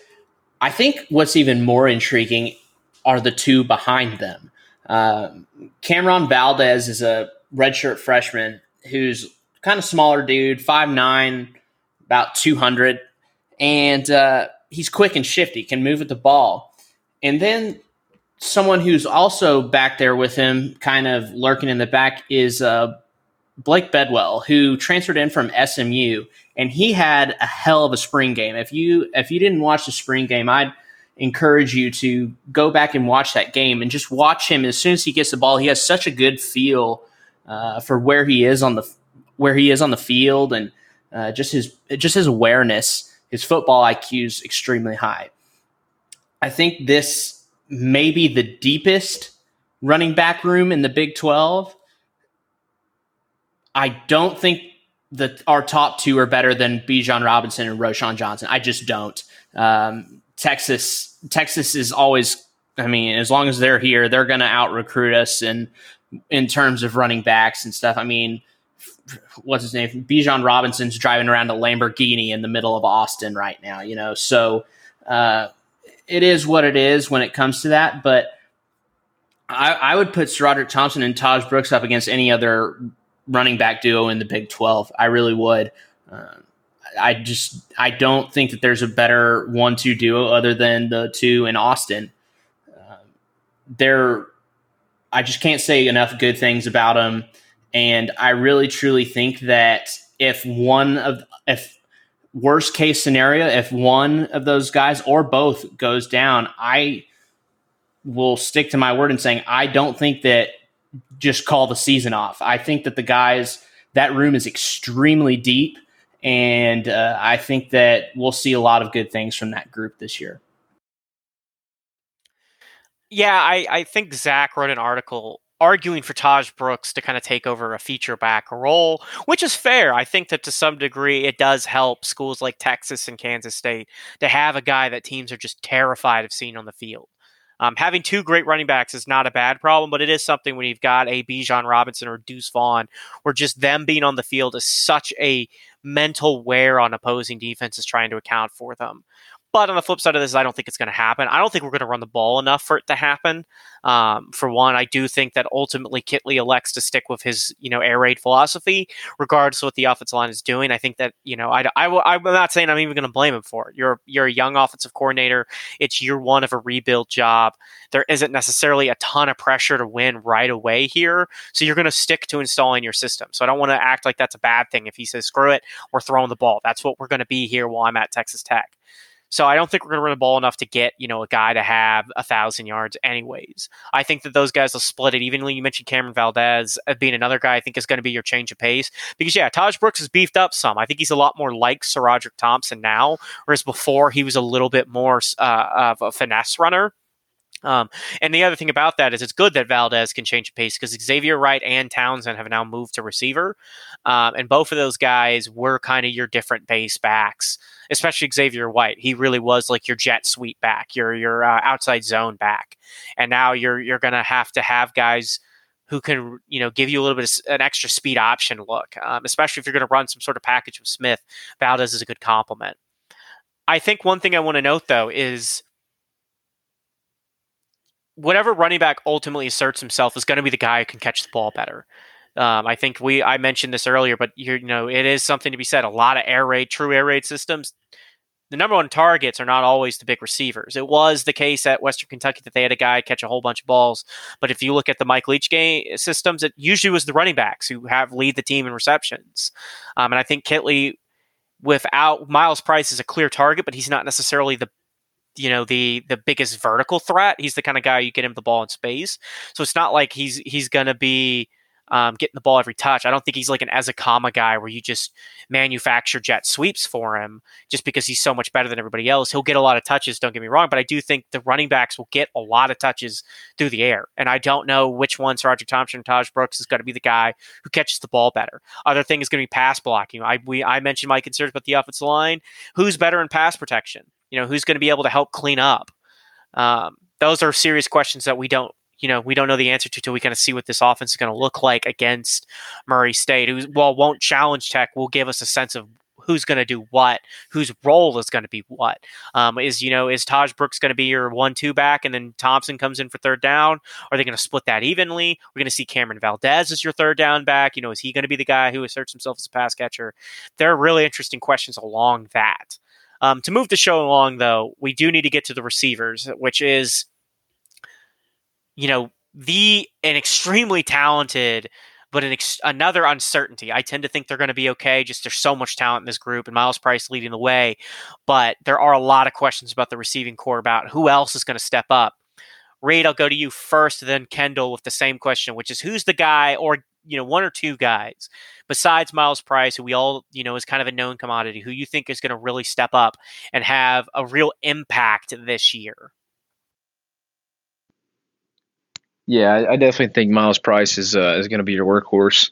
I think what's even more intriguing are the two behind them. Uh, Cam'Ron Valdez is a redshirt freshman who's kind of smaller dude, five nine, about 200. And uh, he's quick and shifty, can move with the ball. And then someone who's also back there with him, kind of lurking in the back, is uh, Blake Bedwell, who transferred in from SMU, and he had a hell of a spring game. If you if you didn't watch the spring game, I'd encourage you to go back and watch that game and just watch him. As soon as he gets the ball, he has such a good feel uh, for where he is on the where he is on the field and uh, just his just his awareness, his football IQ is extremely high. I think this may be the deepest running back room in the Big Twelve. I don't think that our top two are better than Bijan Robinson and Roschon Johnson. I just don't. Um, Texas, Texas is always. I mean, as long as they're here, they're going to out recruit us and in terms of running backs and stuff. I mean, what's his name? Bijan Robinson's driving around a Lamborghini in the middle of Austin right now, you know. So uh, it is what it is when it comes to that. But I, I would put SaRodorick Thompson and Tahj Brooks up against any other running back duo in the Big Twelve. I really would. Uh, I just I don't think that there's a better one-two duo other than the two in Austin. Uh, they're I just can't say enough good things about them. And I really truly think that if one of if worst case scenario, if one of those guys or both goes down, I will stick to my word in saying I don't think that just call the season off. I think that the guys that room is extremely deep, and uh, I think that we'll see a lot of good things from that group this year. Yeah, I, I think Zach wrote an article arguing for Tahj Brooks to kind of take over a feature back role, which is fair. I think that to some degree it does help schools like Texas and Kansas State to have a guy that teams are just terrified of seeing on the field. Um, having two great running backs is not a bad problem, but it is something when you've got a Bijan Robinson or Deuce Vaughn, where just them being on the field is such a mental wear on opposing defenses trying to account for them. But on the flip side of this, I don't think it's going to happen. I don't think we're going to run the ball enough for it to happen. Um, for one, I do think that ultimately Kittley elects to stick with his, you know, air raid philosophy, regardless of what the offensive line is doing. I think that, you know, I, I, I'm not saying I'm even going to blame him for it. You're, you're a young offensive coordinator. It's year one of a rebuild job. There isn't necessarily a ton of pressure to win right away here. So you're going to stick to installing your system. So I don't want to act like that's a bad thing if he says, screw it, we're throwing the ball. That's what we're going to be here while I'm at Texas Tech. So I don't think we're going to run the ball enough to get you know a guy to have a thousand yards. Anyways, I think that those guys will split it evenly. You mentioned Cam'Ron Valdez being another guy I think is going to be your change of pace because yeah, Tahj Brooks has beefed up some. I think he's a lot more like SaRodorick Thompson now, whereas before he was a little bit more uh, of a finesse runner. Um, and the other thing about that is it's good that Valdez can change pace because Xavier White and Townsend have now moved to receiver. Um, and both of those guys were kind of your different base backs, especially Xavier White. He really was like your jet sweep back, your your uh, outside zone back. And now you're you're going to have to have guys who can you know give you a little bit of an extra speed option look, um, especially if you're going to run some sort of package with Smith. Valdez is a good complement. I think one thing I want to note though is whatever running back ultimately asserts himself is going to be the guy who can catch the ball better. Um, I think we I mentioned this earlier, but you know it is something to be said. A lot of air raid, true air raid systems. The number one targets are not always the big receivers. It was the case at Western Kentucky that they had a guy catch a whole bunch of balls, but if you look at the Mike Leach game systems, it usually was the running backs who have lead the team in receptions. Um, and I think Kittley, without Myles Price, is a clear target, but he's not necessarily the you know the the biggest vertical threat. He's the kind of guy you get him the ball in space. So it's not like he's he's gonna be um, getting the ball every touch. I don't think he's like an Ezukanma guy where you just manufacture jet sweeps for him just because he's so much better than everybody else. He'll get a lot of touches, don't get me wrong, but I do think the running backs will get a lot of touches through the air. And I don't know which one, Roger Thompson or Tahj Brooks, is going to be the guy who catches the ball better. Other thing is going to be pass blocking. I we I mentioned my concerns about the offensive line. Who's better in pass protection? You know, who's going to be able to help clean up? Um, those are serious questions that we don't, you know, we don't know the answer to till we kind of see what this offense is going to look like against Murray State, who, while won't challenge Tech, will give us a sense of who's going to do what, whose role is going to be what. Um, is you know, is Tahj Brooks going to be your one-two back, and then Thompson comes in for third down? Are they going to split that evenly? We're going to see Cam'Ron Valdez as your third down back. You know, is he going to be the guy who asserts himself as a pass catcher? There are really interesting questions along that. Um, to move the show along, though, we do need to get to the receivers, which is, you know, the an extremely talented, but an ex- another uncertainty. I tend to think they're going to be okay. Just there's so much talent in this group, and Myles Price leading the way, but there are a lot of questions about the receiving core about who else is going to step up. Reed, I'll go to you first, then Kendall with the same question, which is who's the guy or you know one or two guys besides Myles Price, who we all you know is kind of a known commodity, who you think is going to really step up and have a real impact this year? Yeah, I, I definitely think Myles Price is uh, is going to be your workhorse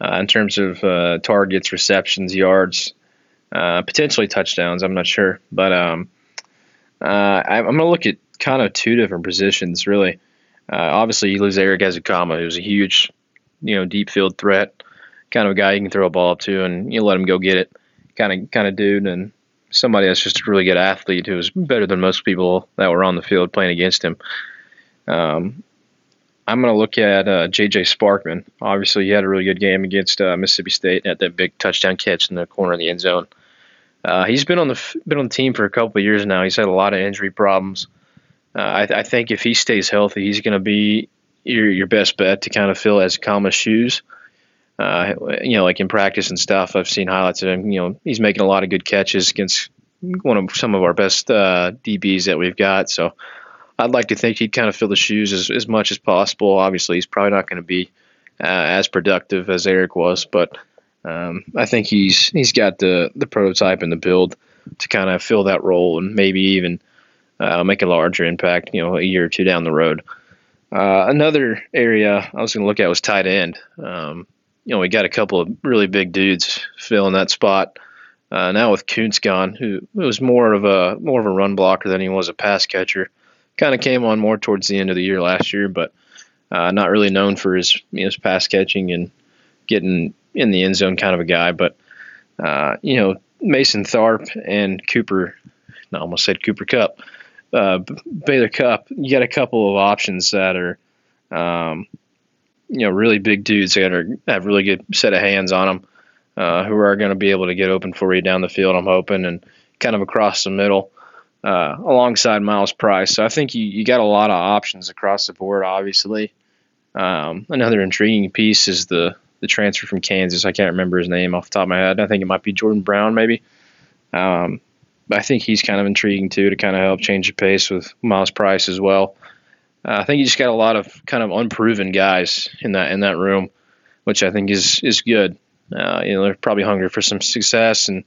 uh, in terms of uh, targets, receptions, yards, uh, potentially touchdowns. I'm not sure, but um, uh, I, am going to look at kind of two different positions really. Uh, obviously, you lose Erik Ezukanma, who's a huge you know deep field threat, kind of a guy you can throw a ball up to and you let him go get it, kind of kind of dude, and somebody that's just a really good athlete who's better than most people that were on the field playing against him. Um, I'm going to look at uh, J.J. Sparkman. Obviously, he had a really good game against uh, Mississippi State at that big touchdown catch in the corner of the end zone. Uh, he's been on the been on the team for a couple of years now. He's had a lot of injury problems. Uh, I, I, think if he stays healthy, he's going to be your your best bet to kind of fill Ezukanma's shoes. Uh, you know, like in practice and stuff, I've seen highlights of him. You know, he's making a lot of good catches against one of some of our best uh, DBs that we've got. So I'd like to think he'd kind of fill the shoes as, as much as possible. Obviously, he's probably not going to be uh, as productive as Erik was, but um, I think he's he's got the the prototype and the build to kind of fill that role and maybe even uh, make a larger impact. You know, a year or two down the road. Uh, another area I was going to look at was tight end. Um, you know, we got a couple of really big dudes filling that spot. Uh, now with Koontz gone, who was more of a more of a run blocker than he was a pass catcher, kind of came on more towards the end of the year last year, but uh, not really known for his you know, his pass catching and getting in the end zone kind of a guy. But uh, you know, Mason Tharp and Cooper, I almost said Cooper Kupp uh, Baylor Cupp, you got a couple of options that are, um, you know, really big dudes that are have really good set of hands on them, uh, who are going to be able to get open for you down the field. I'm hoping and kind of across the middle, uh, alongside Myles Price. So I think you you got a lot of options across the board. Obviously, um, another intriguing piece is the the transfer from Kansas. I can't remember his name off the top of my head. I think it might be Jordan Brown, maybe. Um, I think he's kind of intriguing too to kind of help change the pace with Myles Price as well. Uh, I think you just got a lot of kind of unproven guys in that in that room, which I think is is good. Uh, you know, they're probably hungry for some success, and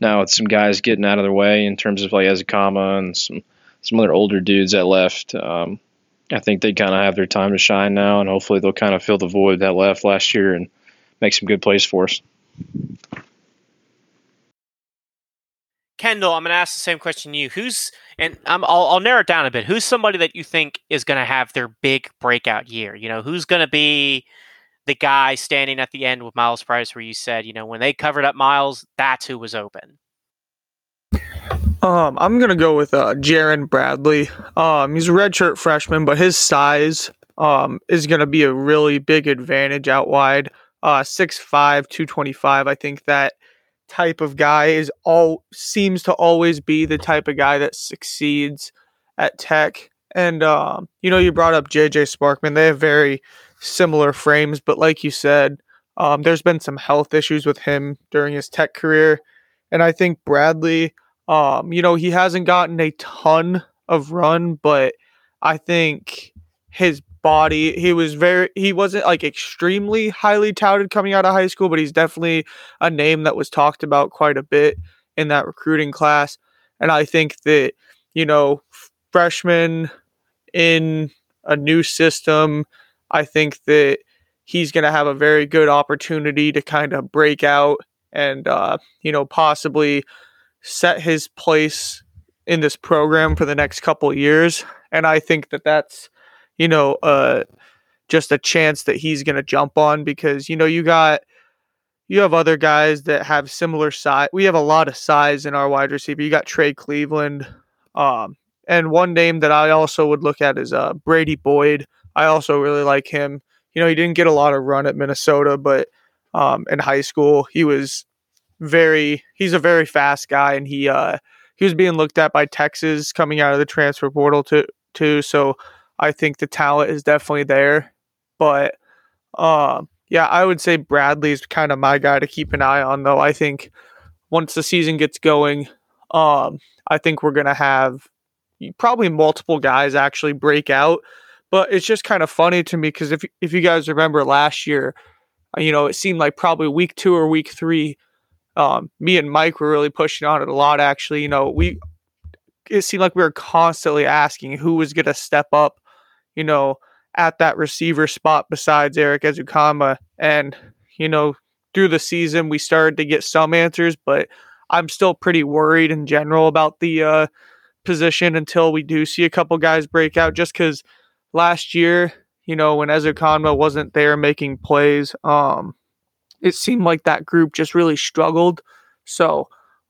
now with some guys getting out of their way in terms of like Ezukanma and some some other older dudes that left, um, I think they kind of have their time to shine now, and hopefully they'll kind of fill the void that left last year and make some good plays for us. Kendall, I'm going to ask the same question to you. Who's and i will I'll narrow it down a bit. Who's somebody that you think is going to have their big breakout year? You know, who's going to be the guy standing at the end with Myles Price, where you said, you know, when they covered up Myles, that's who was open. Um, I'm gonna go with uh, Jerand Bradley. Um, he's a redshirt freshman, but his size um is gonna be a really big advantage out wide. Uh, 6'5", 225. I think that type of guy is all seems to always be the type of guy that succeeds at Tech. And um, you know, you brought up JJ Sparkman. They have very similar frames, but like you said, um, there's been some health issues with him during his Tech career, and I think Bradley, um, you know, he hasn't gotten a ton of run, but I think his body. He was very he wasn't like extremely highly touted coming out of high school, but he's definitely a name that was talked about quite a bit in that recruiting class. And I think that, you know, freshman in a new system, I think that he's going to have a very good opportunity to kind of break out and uh, you know, possibly set his place in this program for the next couple years. And I think that that's you know, uh, just a chance that he's going to jump on because, you know, you got, you have other guys that have similar size. We have a lot of size in our wide receiver. You got Trey Cleveland. Um, and one name that I also would look at is uh, Brady Boyd. I also really like him. You know, he didn't get a lot of run at Minnesota, but um, in high school, he was very, he's a very fast guy and he, uh, he was being looked at by Texas coming out of the transfer portal to, too. So I think the talent is definitely there. But um, yeah, I would say Bradley's kind of my guy to keep an eye on, though. I think once the season gets going, um, I think we're going to have probably multiple guys actually break out. But it's just kind of funny to me because if, if you guys remember last year, uh, you know, it seemed like probably week two or week three, um, me and Mike were really pushing on it a lot. Actually, you know, we it seemed like we were constantly asking who was going to step up you know, at that receiver spot besides Erik Ezukanma. And, you know, through the season, we started to get some answers, but I'm still pretty worried in general about the uh, position until we do see a couple guys break out. Just because last year, you know, when Ezukanma wasn't there making plays, um, it seemed like that group just really struggled. So,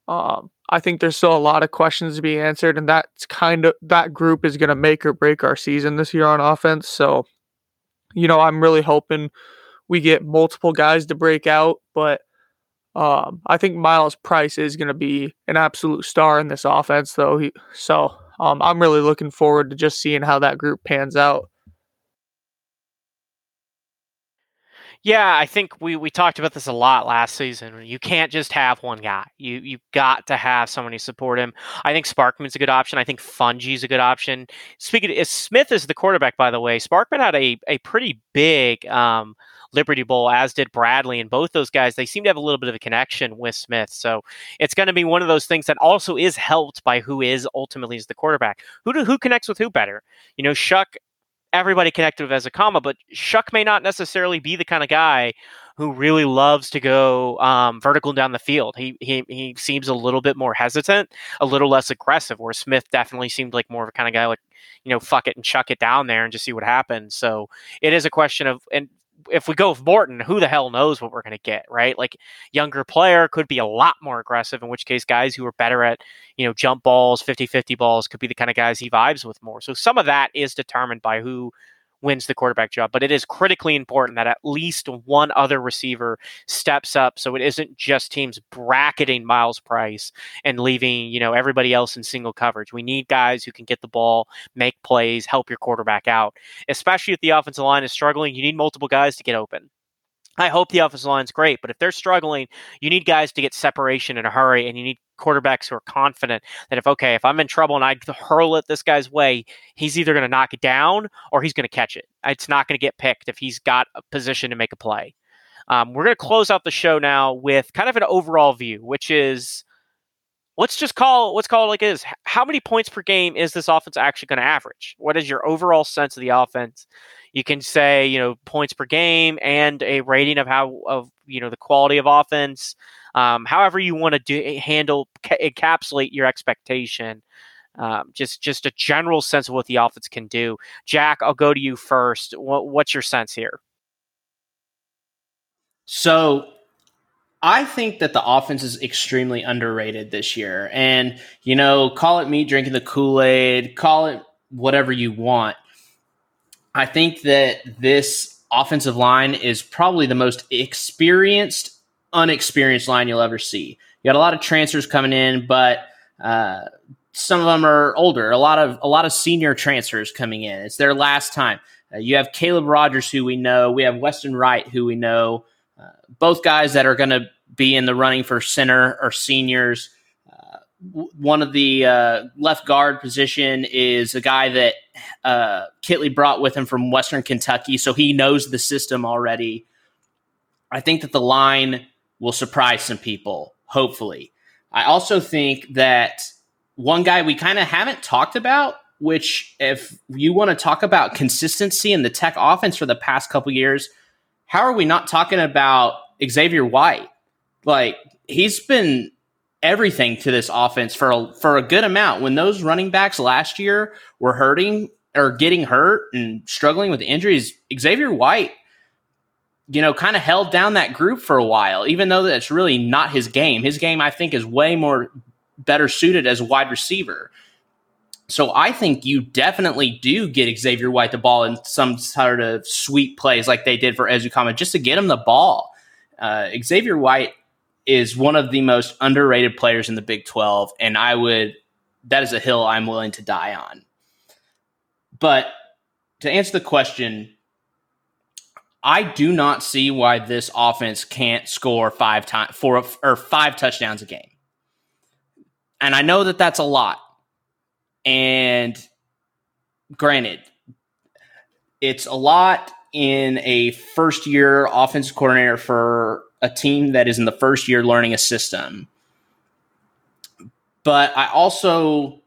um, I think there's still a lot of questions to be answered, and that's kind of that group is going to make or break our season this year on offense. So, you know, I'm really hoping we get multiple guys to break out, but um, I think Myles Price is going to be an absolute star in this offense, though. He, so um, I'm really looking forward to just seeing how that group pans out. Yeah, I think we, we talked about this a lot last season. You can't just have one guy. You you've got to have someone to support him. I think Sparkman's a good option. I think Fouonji's a good option. Speaking of, Smith is the quarterback, by the way. Sparkman had a, a pretty big um, Liberty Bowl, as did Bradley, and both those guys, they seem to have a little bit of a connection with Smith. So it's going to be one of those things that also is helped by who is ultimately is the quarterback. Who do, who connects with who better? You know, Shough everybody connected with Ezukanma, but Shough may not necessarily be the kind of guy who really loves to go um, vertical down the field. He, he he seems a little bit more hesitant, a little less aggressive. Where Smith definitely seemed like more of a kind of guy like you know fuck it and chuck it down there and just see what happens. So it is a question of and if we go with Morton, who the hell knows what we're going to get, right? Like younger player could be a lot more aggressive, in which case guys who are better at, you know, jump balls, 50-50 balls could be the kind of guys he vibes with more. So some of that is determined by who wins the quarterback job. But it is critically important that at least one other receiver steps up so it isn't just teams bracketing Myles Price and leaving, you know, everybody else in single coverage. We need guys who can get the ball, make plays, help your quarterback out. Especially if the offensive line is struggling, you need multiple guys to get open. I hope the offensive line's great, but if they're struggling, you need guys to get separation in a hurry, and you need quarterbacks who are confident that if okay, if I'm in trouble and I hurl it this guy's way, he's either going to knock it down or he's going to catch it. It's not going to get picked if he's got a position to make a play. Um, we're going to close out the show now with kind of an overall view, which is let's just call let's call it like it is. How many points per game is this offense actually going to average? What is your overall sense of the offense? You can say you know points per game and a rating of how of you know the quality of offense. Um, however you want to do handle ca- encapsulate your expectation. Um, just just a general sense of what the offense can do. Jack, I'll go to you first. What, what's your sense here? So I think that the offense is extremely underrated this year. And, you know, call it me drinking the Kool Aid, call it whatever you want. I think that this offensive line is probably the most experienced, unexperienced line you'll ever see. You got a lot of transfers coming in, but uh, some of them are older. A lot of a lot of senior transfers coming in. It's their last time. Uh, you have Caleb Rogers, who we know. We have Weston Wright, who we know. Uh, both guys that are going to be in the running for center or seniors. Uh, one of the uh, left guard position is a guy that uh, Kittley brought with him from Western Kentucky, so he knows the system already. I think that the line will surprise some people, hopefully. I also think that one guy we kind of haven't talked about, which if you want to talk about consistency in the tech offense for the past couple years, how are we not talking about Xavier White? Like he's been everything to this offense for a, for a good amount. When those running backs last year were hurting or getting hurt and struggling with injuries, Xavier White, you know, kind of held down that group for a while, even though that's really not his game. His game, I think, is way more better suited as a wide receiver. So I think you definitely do get Xavier White the ball in some sort of sweet plays like they did for Ezukanma just to get him the ball. Uh, Xavier White is one of the most underrated players in the Big 12, and I would that is a hill I'm willing to die on. But to answer the question, I do not see why this offense can't score five times four or five touchdowns a game. And I know that that's a lot. And granted, it's a lot in a first year offensive coordinator for a team that is in the first year learning a system. But I also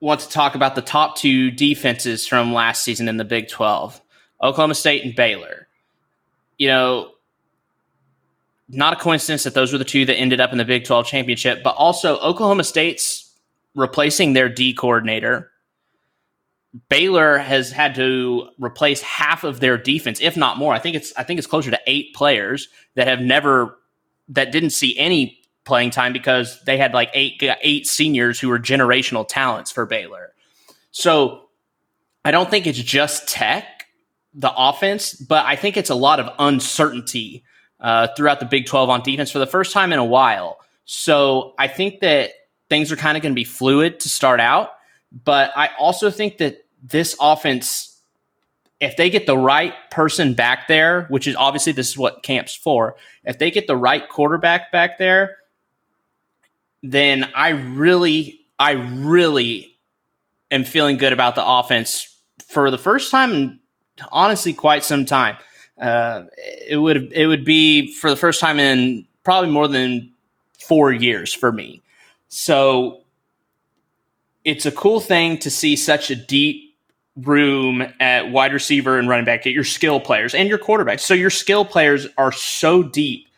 want to talk about the top two defenses from last season in the Big 12 Oklahoma State and Baylor. You know, not a coincidence that those were the two that ended up in the Big 12 championship, but also Oklahoma State's replacing their D coordinator. Baylor has had to replace half of their defense, if not more. I think it's I think it's closer to eight players that have never that didn't see any playing time because they had like eight eight seniors who were generational talents for Baylor. So I don't think it's just tech, the offense, but I think it's a lot of uncertainty uh, throughout the Big 12 on defense for the first time in a while. So I think that things are kind of going to be fluid to start out. But I also think that this offense if they get the right person back there, which is obviously this is what camp's for, if they get the right quarterback back there, then I really, I really am feeling good about the offense for the first time in honestly quite some time. Uh, it would it would be for the first time in probably more than four years for me. So it's a cool thing to see such a deep room at wide receiver and running back, get your skill players and your quarterbacks. So your skill players are so deep.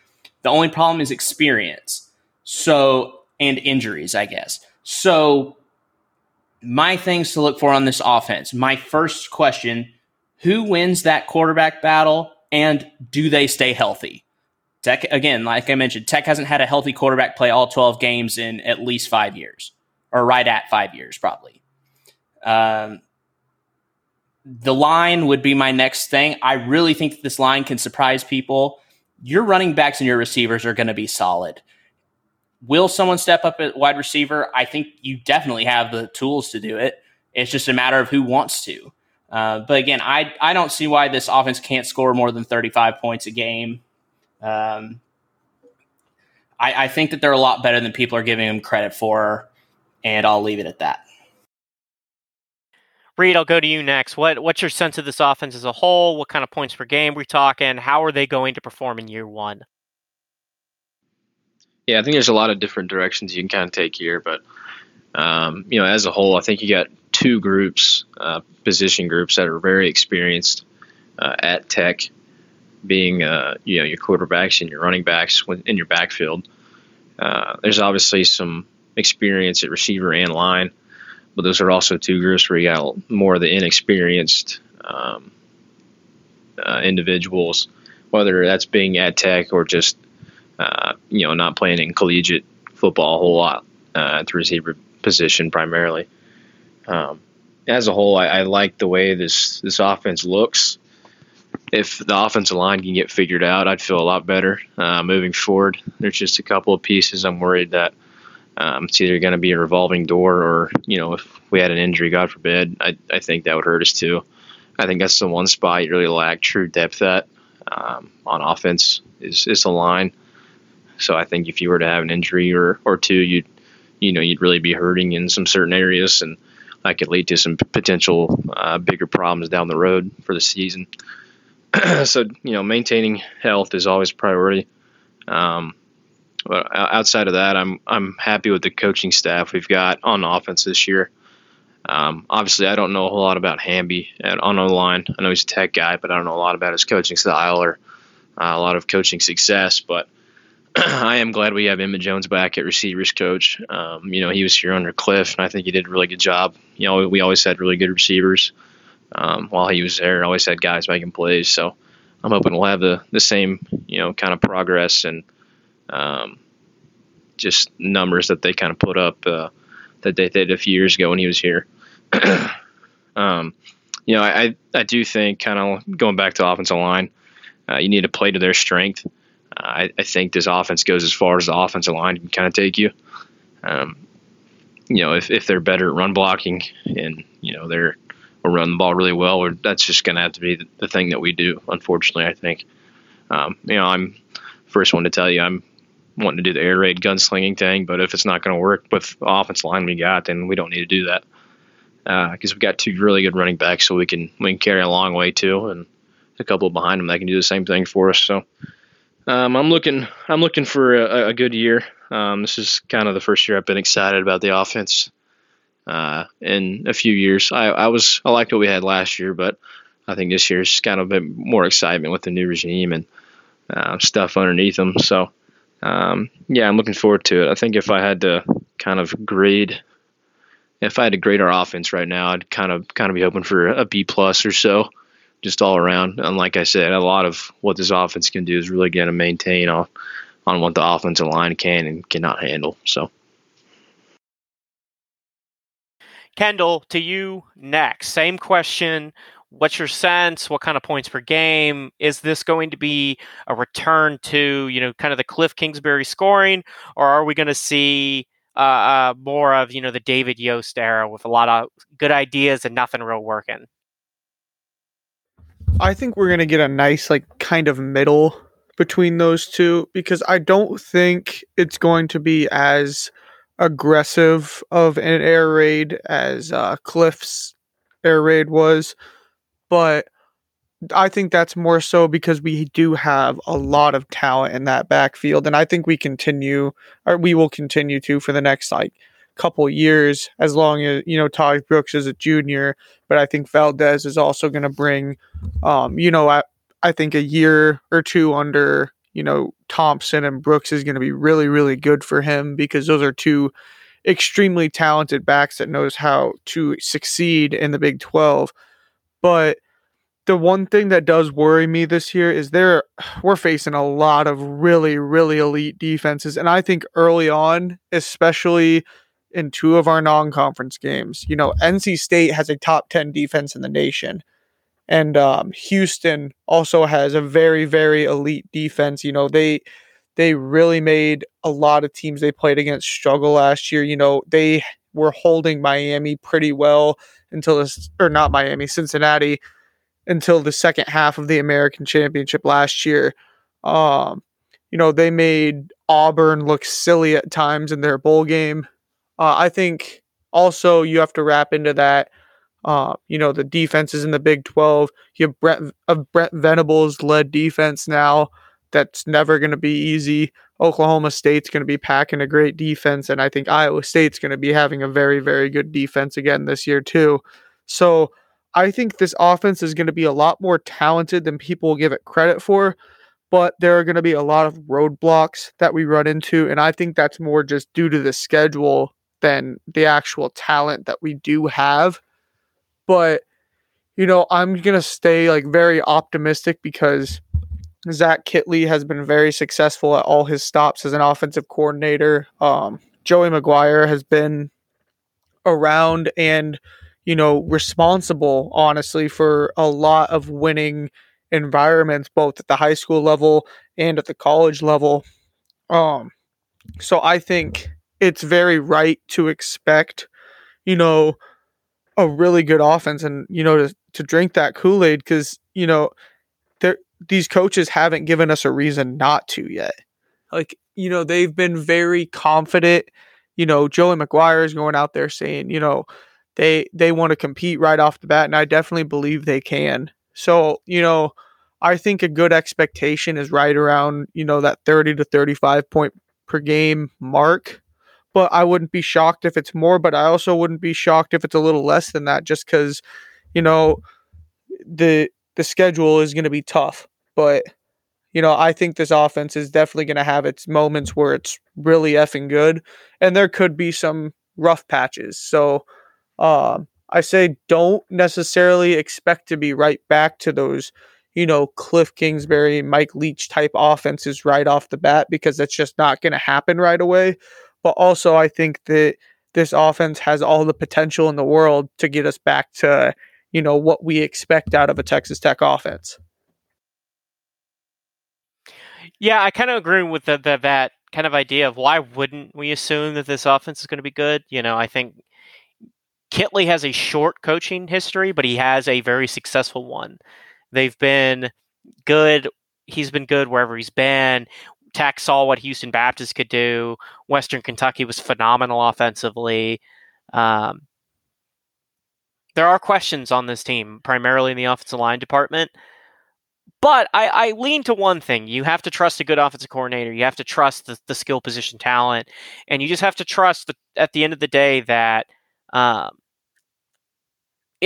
The only problem is experience. So and injuries, I guess. So my things to look for on this offense. My first question, who wins that quarterback battle and do they stay healthy? Tech again, like I mentioned, Tech hasn't had a healthy quarterback play all 12 games in at least 5 years or right at 5 years probably. Um, the line would be my next thing. I really think that this line can surprise people. Your running backs and your receivers are going to be solid. Will someone step up at wide receiver? I think you definitely have the tools to do it. It's just a matter of who wants to. Uh, but again, I I don't see why this offense can't score more than 35 points a game. Um, I, I think that they're a lot better than people are giving them credit for, and I'll leave it at that. Reed, I'll go to you next. What what's your sense of this offense as a whole? What kind of points per game we're talking? How are they going to perform in year one? Yeah, I think there's a lot of different directions you can kind of take here, but um, you know, as a whole, I think you got two groups, uh, position groups that are very experienced uh, at Tech, being uh, you know your quarterbacks and your running backs in your backfield. Uh, there's obviously some experience at receiver and line but those are also two groups where you got more of the inexperienced um, uh, individuals, whether that's being at Tech or just uh, you know not playing in collegiate football a whole lot uh, at the receiver position primarily. Um, as a whole, I, I, like the way this this offense looks. If the offensive line can get figured out, I'd feel a lot better uh, moving forward. There's just a couple of pieces I'm worried that um, it's either going to be a revolving door or, you know, if we had an injury, God forbid, I, I think that would hurt us too. I think that's the one spot you really lack true depth at um, on offense is, is the line. So I think if you were to have an injury or, or two, you'd, you know, you'd really be hurting in some certain areas and that could lead to some potential uh, bigger problems down the road for the season. [CLEARS THROAT] so, you know, maintaining health is always priority. Um, but outside of that, I'm I'm happy with the coaching staff we've got on offense this year. Um, obviously, I don't know a whole lot about Hamby at, on the line. I know he's a tech guy, but I don't know a lot about his coaching style or uh, a lot of coaching success. But [CLEARS THROAT] I am glad we have Emmett Jones back at receivers coach. Um, you know, he was here under Cliff, and I think he did a really good job. You know, we always had really good receivers um, while he was there. Always had guys making plays. So I'm hoping we'll have the the same you know kind of progress and um, just numbers that they kind of put up uh, that they did a few years ago when he was here. [CLEARS THROAT] um, you know, I, I do think kind of going back to offensive line, uh, you need to play to their strength. I, I, think this offense goes as far as the offensive line can kind of take you. Um, you know, if, if they're better at run blocking and, you know, they're or run the ball really well, or that's just going to have to be the, the, thing that we do, unfortunately, I think. Um, you know, I'm first one to tell you I'm wanting to do the air raid gunslinging thing, but if it's not going to work with the offense line we got, then we don't need to do that because uh, we've got two really good running backs, so we can we can carry a long way too, and a couple behind them that can do the same thing for us. So um, I'm looking I'm looking for a, a good year. Um, this is kind of the first year I've been excited about the offense uh, in a few years. I, I was I liked what we had last year, but I think this year's kind of a bit more excitement with the new regime and uh, stuff underneath them. So um, yeah, I'm looking forward to it. I think if I had to kind of grade, if I had to grade our offense right now, I'd kind of kind of be hoping for a B plus or so, just all around. And like I said, a lot of what this offense can do is really going to maintain on on what the offensive line can and cannot handle. So. Kendall, to you next. Same question what's your sense? What kind of points per game? Is this going to be a return to, you know, kind of the Cliff Kingsbury scoring, or are we going to see uh, uh, more of, you know, the David Yost era with a lot of good ideas and nothing real working? I think we're going to get a nice, like, kind of middle between those two because I don't think it's going to be as aggressive of an air raid as uh, Cliff's air raid was but I think that's more so because we do have a lot of talent in that backfield, and I think we continue, or we will continue to for the next like couple years, as long as you know Tahj Brooks is a junior. But I think Valdez is also going to bring, um, you know, I, I think a year or two under you know Thompson and Brooks is going to be really really good for him because those are two extremely talented backs that knows how to succeed in the Big Twelve. But the one thing that does worry me this year is there we're facing a lot of really really elite defenses and I think early on especially in two of our non-conference games you know NC State has a top 10 defense in the nation and um, Houston also has a very very elite defense you know they they really made a lot of teams they played against struggle last year you know they were holding Miami pretty well until this, or not Miami, Cincinnati, until the second half of the American Championship last year. Um, you know, they made Auburn look silly at times in their bowl game. Uh, I think also you have to wrap into that. Uh, you know, the defenses in the Big 12. You have Brent, uh, Brent Venables led defense now. That's never going to be easy. Oklahoma State's going to be packing a great defense, and I think Iowa State's going to be having a very, very good defense again this year, too. So I think this offense is going to be a lot more talented than people will give it credit for, but there are going to be a lot of roadblocks that we run into, and I think that's more just due to the schedule than the actual talent that we do have. But, you know, I'm going to stay like very optimistic because Zach Kittley has been very successful at all his stops as an offensive coordinator. Um, Joey McGuire has been around and, you know, responsible, honestly, for a lot of winning environments, both at the high school level and at the college level. Um, so I think it's very right to expect, you know, a really good offense and, you know, to, to drink that Kool Aid because, you know, there these coaches haven't given us a reason not to yet. Like, you know, they've been very confident. You know, Joey McGuire is going out there saying, you know, they they want to compete right off the bat, and I definitely believe they can. So, you know, I think a good expectation is right around, you know, that 30 to 35 point per game mark. But I wouldn't be shocked if it's more, but I also wouldn't be shocked if it's a little less than that just cuz you know, the the schedule is going to be tough. But you know, I think this offense is definitely going to have its moments where it's really effing good, and there could be some rough patches. So, um, I say don't necessarily expect to be right back to those, you know, Cliff Kingsbury, Mike Leach type offenses right off the bat because that's just not going to happen right away. But also, I think that this offense has all the potential in the world to get us back to you know what we expect out of a Texas Tech offense. Yeah, I kind of agree with the, the, that kind of idea of why wouldn't we assume that this offense is going to be good? You know, I think Kittley has a short coaching history, but he has a very successful one. They've been good. He's been good wherever he's been. Tech saw what Houston Baptist could do. Western Kentucky was phenomenal offensively. Um, there are questions on this team, primarily in the offensive line department. But I, I, lean to one thing. You have to trust a good offensive coordinator. You have to trust the, the skill position talent. And you just have to trust that at the end of the day that um,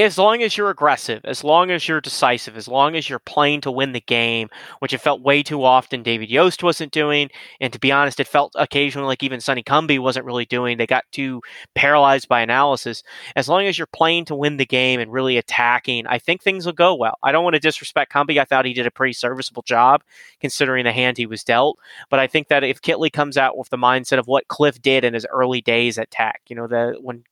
as long as you're aggressive, as long as you're decisive, as long as you're playing to win the game, which it felt way too often David Yost wasn't doing, and to be honest, it felt occasionally like even Sonny Cumbie wasn't really doing. They got too paralyzed by analysis. As long as you're playing to win the game and really attacking, I think things will go well. I don't want to disrespect Cumbie. I thought he did a pretty serviceable job considering the hand he was dealt. But I think that if Kittley comes out with the mindset of what Cliff did in his early days at Tech, you know, the when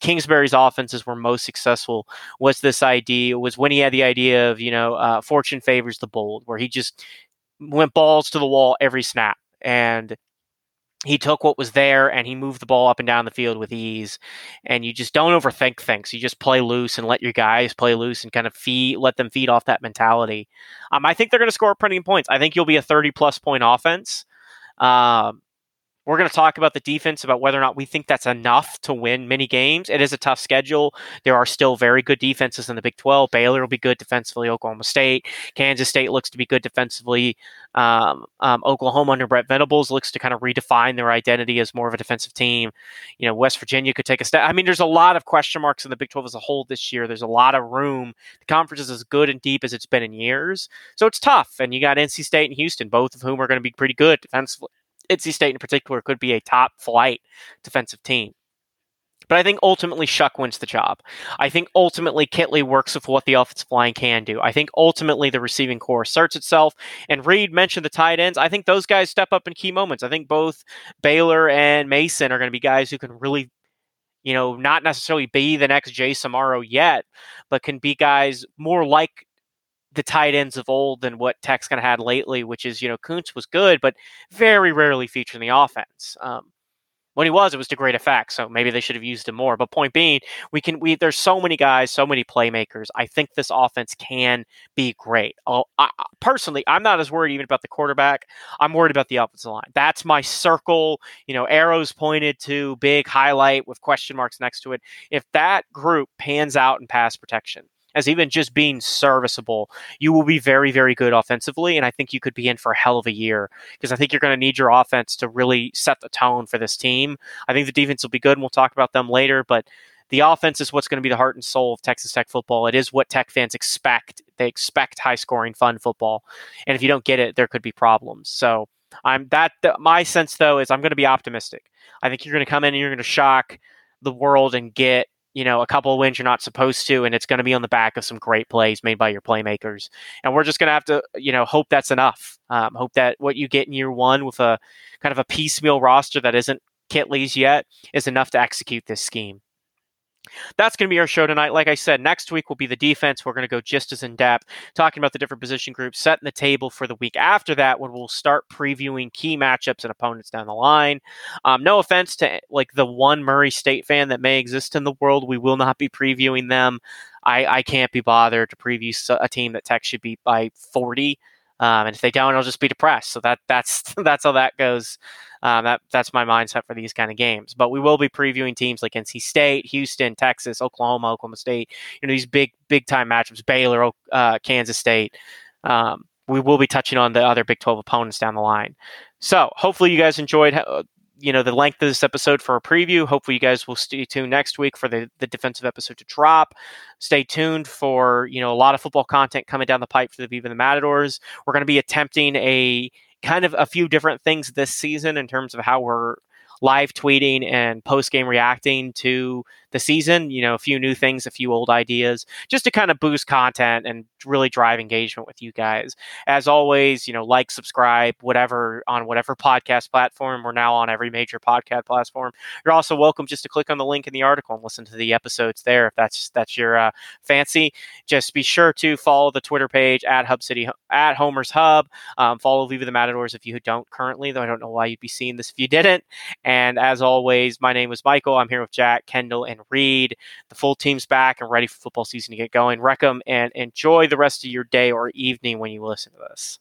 Kingsbury's offenses were most successful was this idea was when he had the idea of you know uh, fortune favors the bold, where he just went balls to the wall every snap and he took what was there and he moved the ball up and down the field with ease. And you just don't overthink things. You just play loose and let your guys play loose and kind of feed, let them feed off that mentality. Um, I think they're going to score plenty of points. I think you'll be a 30 plus point offense. Um, we're going to talk about the defense, about whether or not we think that's enough to win many games. It is a tough schedule. There are still very good defenses in the Big 12. Baylor will be good defensively. Oklahoma State, Kansas State looks to be good defensively. Um, um, Oklahoma under Brent Venables looks to kind of redefine their identity as more of a defensive team. You know, West Virginia could take a step. I mean, there's a lot of question marks in the Big 12 as a whole this year. There's a lot of room. The conference is as good and deep as it's been in years. So it's tough. And you got NC State and Houston, both of whom are going to be pretty good defensively. NC State in particular could be a top flight defensive team. But I think ultimately Shough wins the job. I think ultimately Kittley works with what the offensive line can do. I think ultimately the receiving core asserts itself. And Reed mentioned the tight ends. I think those guys step up in key moments. I think both Baylor and Mason are going to be guys who can really, you know, not necessarily be the next Jace Amaro yet, but can be guys more like the tight ends of old than what Tech's kind of had lately, which is, you know, Koontz was good, but very rarely featured in the offense. Um, when he was, it was to great effect. So maybe they should have used him more. But point being, we can we there's so many guys, so many playmakers. I think this offense can be great. i I, personally, I'm not as worried even about the quarterback. I'm worried about the offensive line. That's my circle. You know, arrows pointed to, big highlight with question marks next to it. If that group pans out in pass protection, as even just being serviceable, you will be very, very good offensively. And I think you could be in for a hell of a year because I think you're going to need your offense to really set the tone for this team. I think the defense will be good, and we'll talk about them later. But the offense is what's going to be the heart and soul of Texas Tech football. It is what Tech fans expect. They expect high scoring, fun football. And if you don't get it, there could be problems. So I'm that. My sense though is I'm going to be optimistic. I think you're going to come in and you're going to shock the world and get you know, a couple of wins you're not supposed to, and it's going to be on the back of some great plays made by your playmakers. And we're just going to have to, you know, hope that's enough. Um, hope that what you get in year one with a kind of a piecemeal roster that isn't Kittley's yet is enough to execute this scheme that's going to be our show tonight. Like I said, next week will be the defense. We're going to go just as in depth, talking about the different position groups, setting the table for the week after that when we'll start previewing key matchups and opponents down the line. Um, no offense to like the one Murray State fan that may exist in the world, we will not be previewing them. I, I can't be bothered to preview a team that Tech should beat by 40. Um, and if they don't, I'll just be depressed. So that that's [LAUGHS] that's how that goes. Um, that that's my mindset for these kind of games. But we will be previewing teams like NC State, Houston, Texas, Oklahoma, Oklahoma State. You know these big big time matchups. Baylor, uh, Kansas State. Um, we will be touching on the other Big 12 opponents down the line. So hopefully you guys enjoyed uh, you know the length of this episode for a preview. Hopefully, you guys will stay tuned next week for the the defensive episode to drop. Stay tuned for you know a lot of football content coming down the pipe for the Viva the Matadors. We're going to be attempting a kind of a few different things this season in terms of how we're live tweeting and post game reacting to the season. You know, a few new things, a few old ideas, just to kind of boost content and really drive engagement with you guys. As always, you know, like, subscribe, whatever on whatever podcast platform. We're now on every major podcast platform. You're also welcome just to click on the link in the article and listen to the episodes there if that's that's your uh, fancy. Just be sure to follow the Twitter page at Hub City at Homer's Hub. Um, follow Viva the Matadors if you don't currently, though I don't know why you'd be seeing this if you didn't. And as always, my name is Michael. I'm here with Jack, Kendall, and Reed. The full team's back and ready for football season to get going. Them and enjoy the rest of your day or evening when you listen to this.